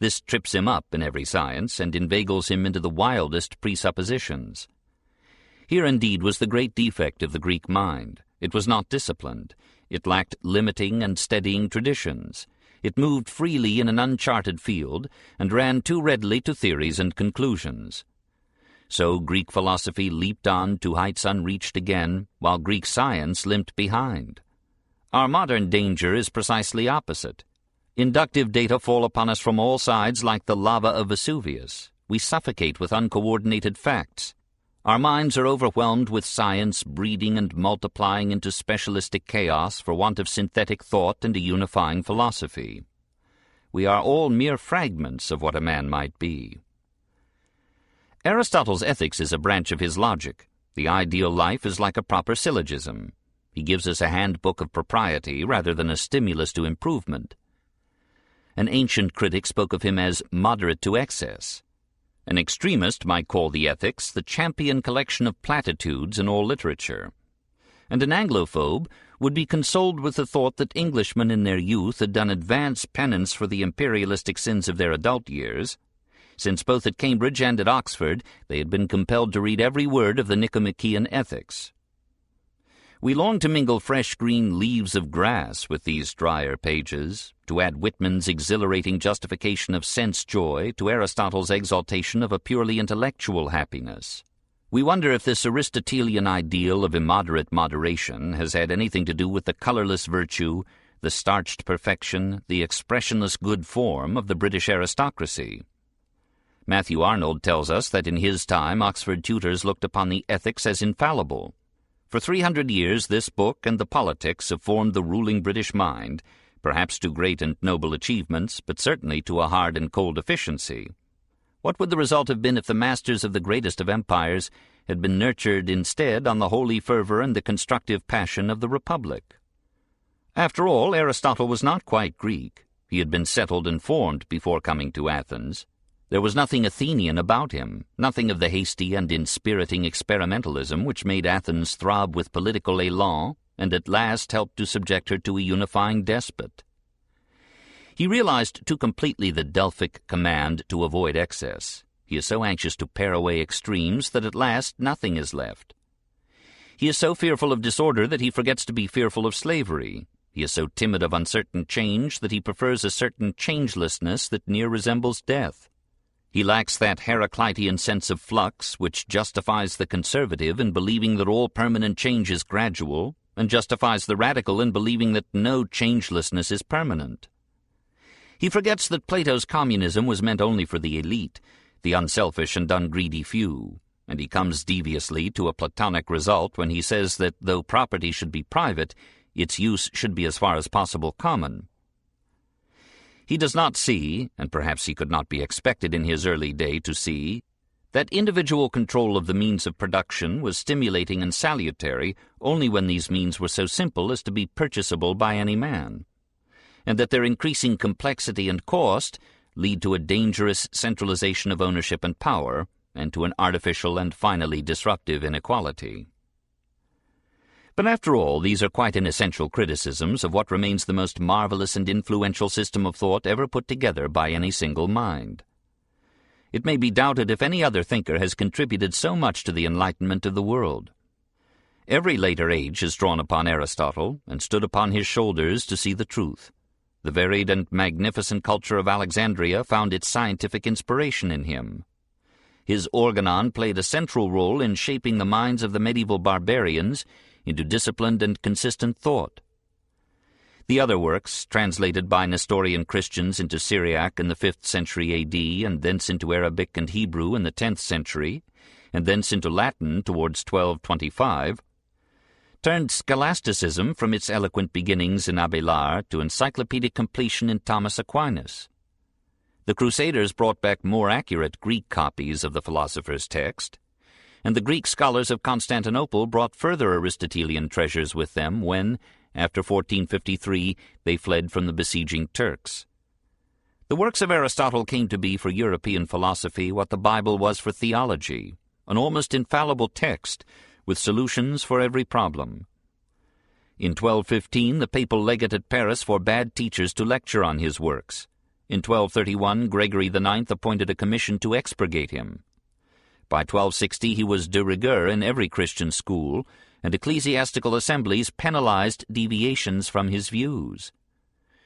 This trips him up in every science and inveigles him into the wildest presuppositions. Here indeed was the great defect of the Greek mind. It was not disciplined. It lacked limiting and steadying traditions. It moved freely in an uncharted field and ran too readily to theories and conclusions. So Greek philosophy leaped on to heights unreached again, while Greek science limped behind. Our modern danger is precisely opposite. Inductive data fall upon us from all sides like the lava of Vesuvius. We suffocate with uncoordinated facts. Our minds are overwhelmed with science breeding and multiplying into specialistic chaos for want of synthetic thought and a unifying philosophy. We are all mere fragments of what a man might be. Aristotle's ethics is a branch of his logic. The ideal life is like a proper syllogism. He gives us a handbook of propriety rather than a stimulus to improvement. An ancient critic spoke of him as moderate to excess. An extremist might call the ethics the champion collection of platitudes in all literature. And an Anglophobe would be consoled with the thought that Englishmen in their youth had done advance penance for the imperialistic sins of their adult years, since both at Cambridge and at Oxford they had been compelled to read every word of the Nicomachean Ethics. We long to mingle fresh green leaves of grass with these drier pages, to add Whitman's exhilarating justification of sense joy to Aristotle's exaltation of a purely intellectual happiness. We wonder if this Aristotelian ideal of immoderate moderation has had anything to do with the colourless virtue, the starched perfection, the expressionless good form of the British aristocracy. Matthew Arnold tells us that in his time Oxford tutors looked upon the ethics as infallible, for 300 years this book and the politics have formed the ruling British mind, perhaps to great and noble achievements, but certainly to a hard and cold efficiency. What would the result have been if the masters of the greatest of empires had been nurtured instead on the holy fervour and the constructive passion of the Republic? After all, Aristotle was not quite Greek. He had been settled and formed before coming to Athens. There was nothing Athenian about him, nothing of the hasty and inspiriting experimentalism which made Athens throb with political élan and at last helped to subject her to a unifying despot. He realized too completely the Delphic command to avoid excess. He is so anxious to pare away extremes that at last nothing is left. He is so fearful of disorder that he forgets to be fearful of slavery. He is so timid of uncertain change that he prefers a certain changelessness that near resembles death. He lacks that Heraclitean sense of flux which justifies the conservative in believing that all permanent change is gradual, and justifies the radical in believing that no changelessness is permanent. He forgets that Plato's communism was meant only for the elite, the unselfish and ungreedy few, and he comes deviously to a Platonic result when he says that though property should be private, its use should be as far as possible common. He does not see, and perhaps he could not be expected in his early day to see, that individual control of the means of production was stimulating and salutary only when these means were so simple as to be purchasable by any man, and that their increasing complexity and cost lead to a dangerous centralization of ownership and power, and to an artificial and finally disruptive inequality. But after all, these are quite inessential criticisms of what remains the most marvelous and influential system of thought ever put together by any single mind. It may be doubted if any other thinker has contributed so much to the enlightenment of the world. Every later age has drawn upon Aristotle and stood upon his shoulders to see the truth. The varied and magnificent culture of Alexandria found its scientific inspiration in him. His organon played a central role in shaping the minds of the medieval barbarians into disciplined and consistent thought. The other works, translated by Nestorian Christians into Syriac in the 5th century AD and thence into Arabic and Hebrew in the 10th century, and thence into Latin towards 1225, turned scholasticism from its eloquent beginnings in Abelard to encyclopedic completion in Thomas Aquinas. The Crusaders brought back more accurate Greek copies of the philosopher's text, and the Greek scholars of Constantinople brought further Aristotelian treasures with them when, after 1453, they fled from the besieging Turks. The works of Aristotle came to be for European philosophy what the Bible was for theology, an almost infallible text with solutions for every problem. In 1215, the papal legate at Paris forbade teachers to lecture on his works. In 1231, Gregory IX appointed a commission to expurgate him. By 1260 he was de rigueur in every Christian school, and ecclesiastical assemblies penalized deviations from his views.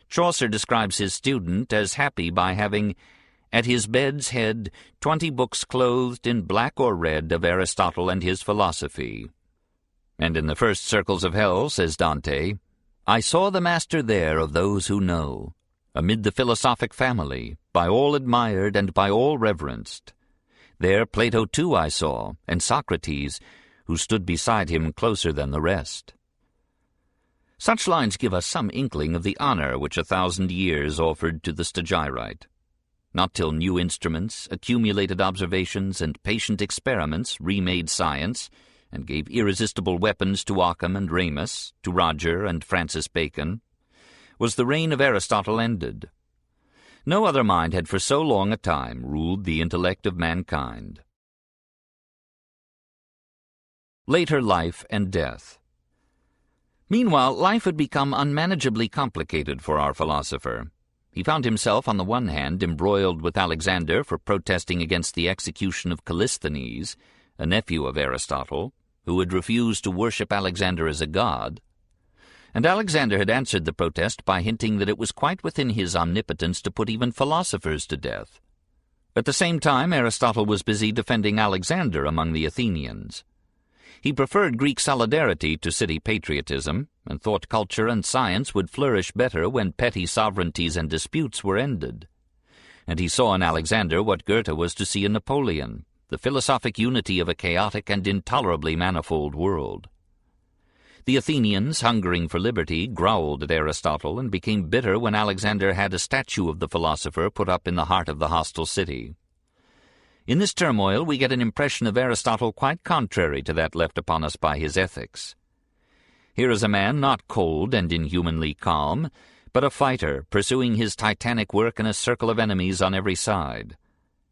Chaucer describes his student as happy by having at his bed's head twenty books clothed in black or red of Aristotle and his philosophy. And in the first circles of hell, says Dante, I saw the master there of those who know, amid the philosophic family, by all admired and by all reverenced, there Plato too I saw, and Socrates, who stood beside him closer than the rest. Such lines give us some inkling of the honor which a thousand years offered to the Stagirite. Not till new instruments, accumulated observations, and patient experiments remade science, and gave irresistible weapons to Occam and Ramus, to Roger and Francis Bacon, was the reign of Aristotle ended. No other mind had for so long a time ruled the intellect of mankind. Later life and death. Meanwhile, life had become unmanageably complicated for our philosopher. He found himself, on the one hand, embroiled with Alexander for protesting against the execution of Callisthenes, a nephew of Aristotle, who had refused to worship Alexander as a god, and Alexander had answered the protest by hinting that it was quite within his omnipotence to put even philosophers to death. At the same time, Aristotle was busy defending Alexander among the Athenians. He preferred Greek solidarity to city patriotism, and thought culture and science would flourish better when petty sovereignties and disputes were ended. And he saw in Alexander what Goethe was to see in Napoleon, the philosophic unity of a chaotic and intolerably manifold world. The Athenians, hungering for liberty, growled at Aristotle and became bitter when Alexander had a statue of the philosopher put up in the heart of the hostile city. In this turmoil we get an impression of Aristotle quite contrary to that left upon us by his ethics. Here is a man not cold and inhumanly calm, but a fighter pursuing his titanic work in a circle of enemies on every side.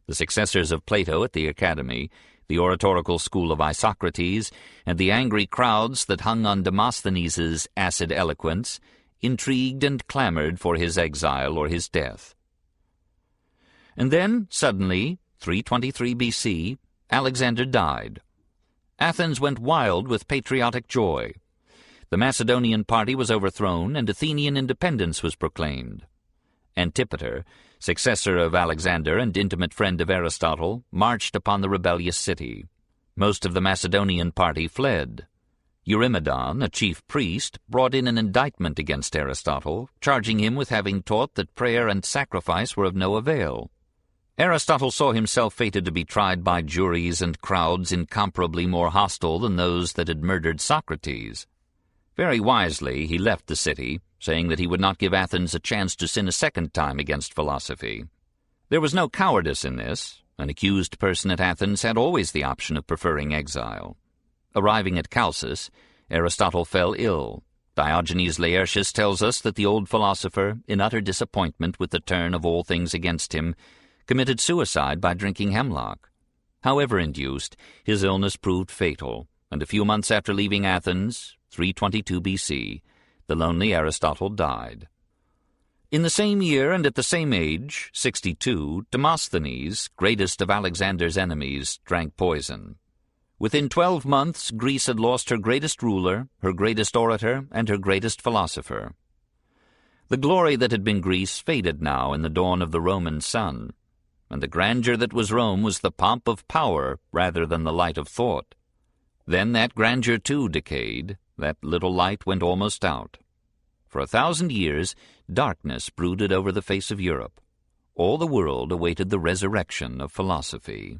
The successors of Plato at the Academy the oratorical school of Isocrates, and the angry crowds that hung on Demosthenes' acid eloquence, intrigued and clamored for his exile or his death. And then, suddenly, 323 BC, Alexander died. Athens went wild with patriotic joy. The Macedonian party was overthrown, and Athenian independence was proclaimed. Antipater, successor of Alexander and intimate friend of Aristotle, marched upon the rebellious city. Most of the Macedonian party fled. Eurymedon, a chief priest, brought in an indictment against Aristotle, charging him with having taught that prayer and sacrifice were of no avail. Aristotle saw himself fated to be tried by juries and crowds incomparably more hostile than those that had murdered Socrates. Very wisely he left the city, saying that he would not give Athens a chance to sin a second time against philosophy. There was no cowardice in this. An accused person at Athens had always the option of preferring exile. Arriving at Chalcis, Aristotle fell ill. Diogenes Laertius tells us that the old philosopher, in utter disappointment with the turn of all things against him, committed suicide by drinking hemlock. However induced, his illness proved fatal, and a few months after leaving Athens, 322 BC, the lonely Aristotle died. In the same year and at the same age, 62, Demosthenes, greatest of Alexander's enemies, drank poison. Within twelve months, Greece had lost her greatest ruler, her greatest orator, and her greatest philosopher. The glory that had been Greece faded now in the dawn of the Roman sun, and the grandeur that was Rome was the pomp of power rather than the light of thought. Then that grandeur too decayed, that little light went almost out. For a thousand years, darkness brooded over the face of Europe. All the world awaited the resurrection of philosophy.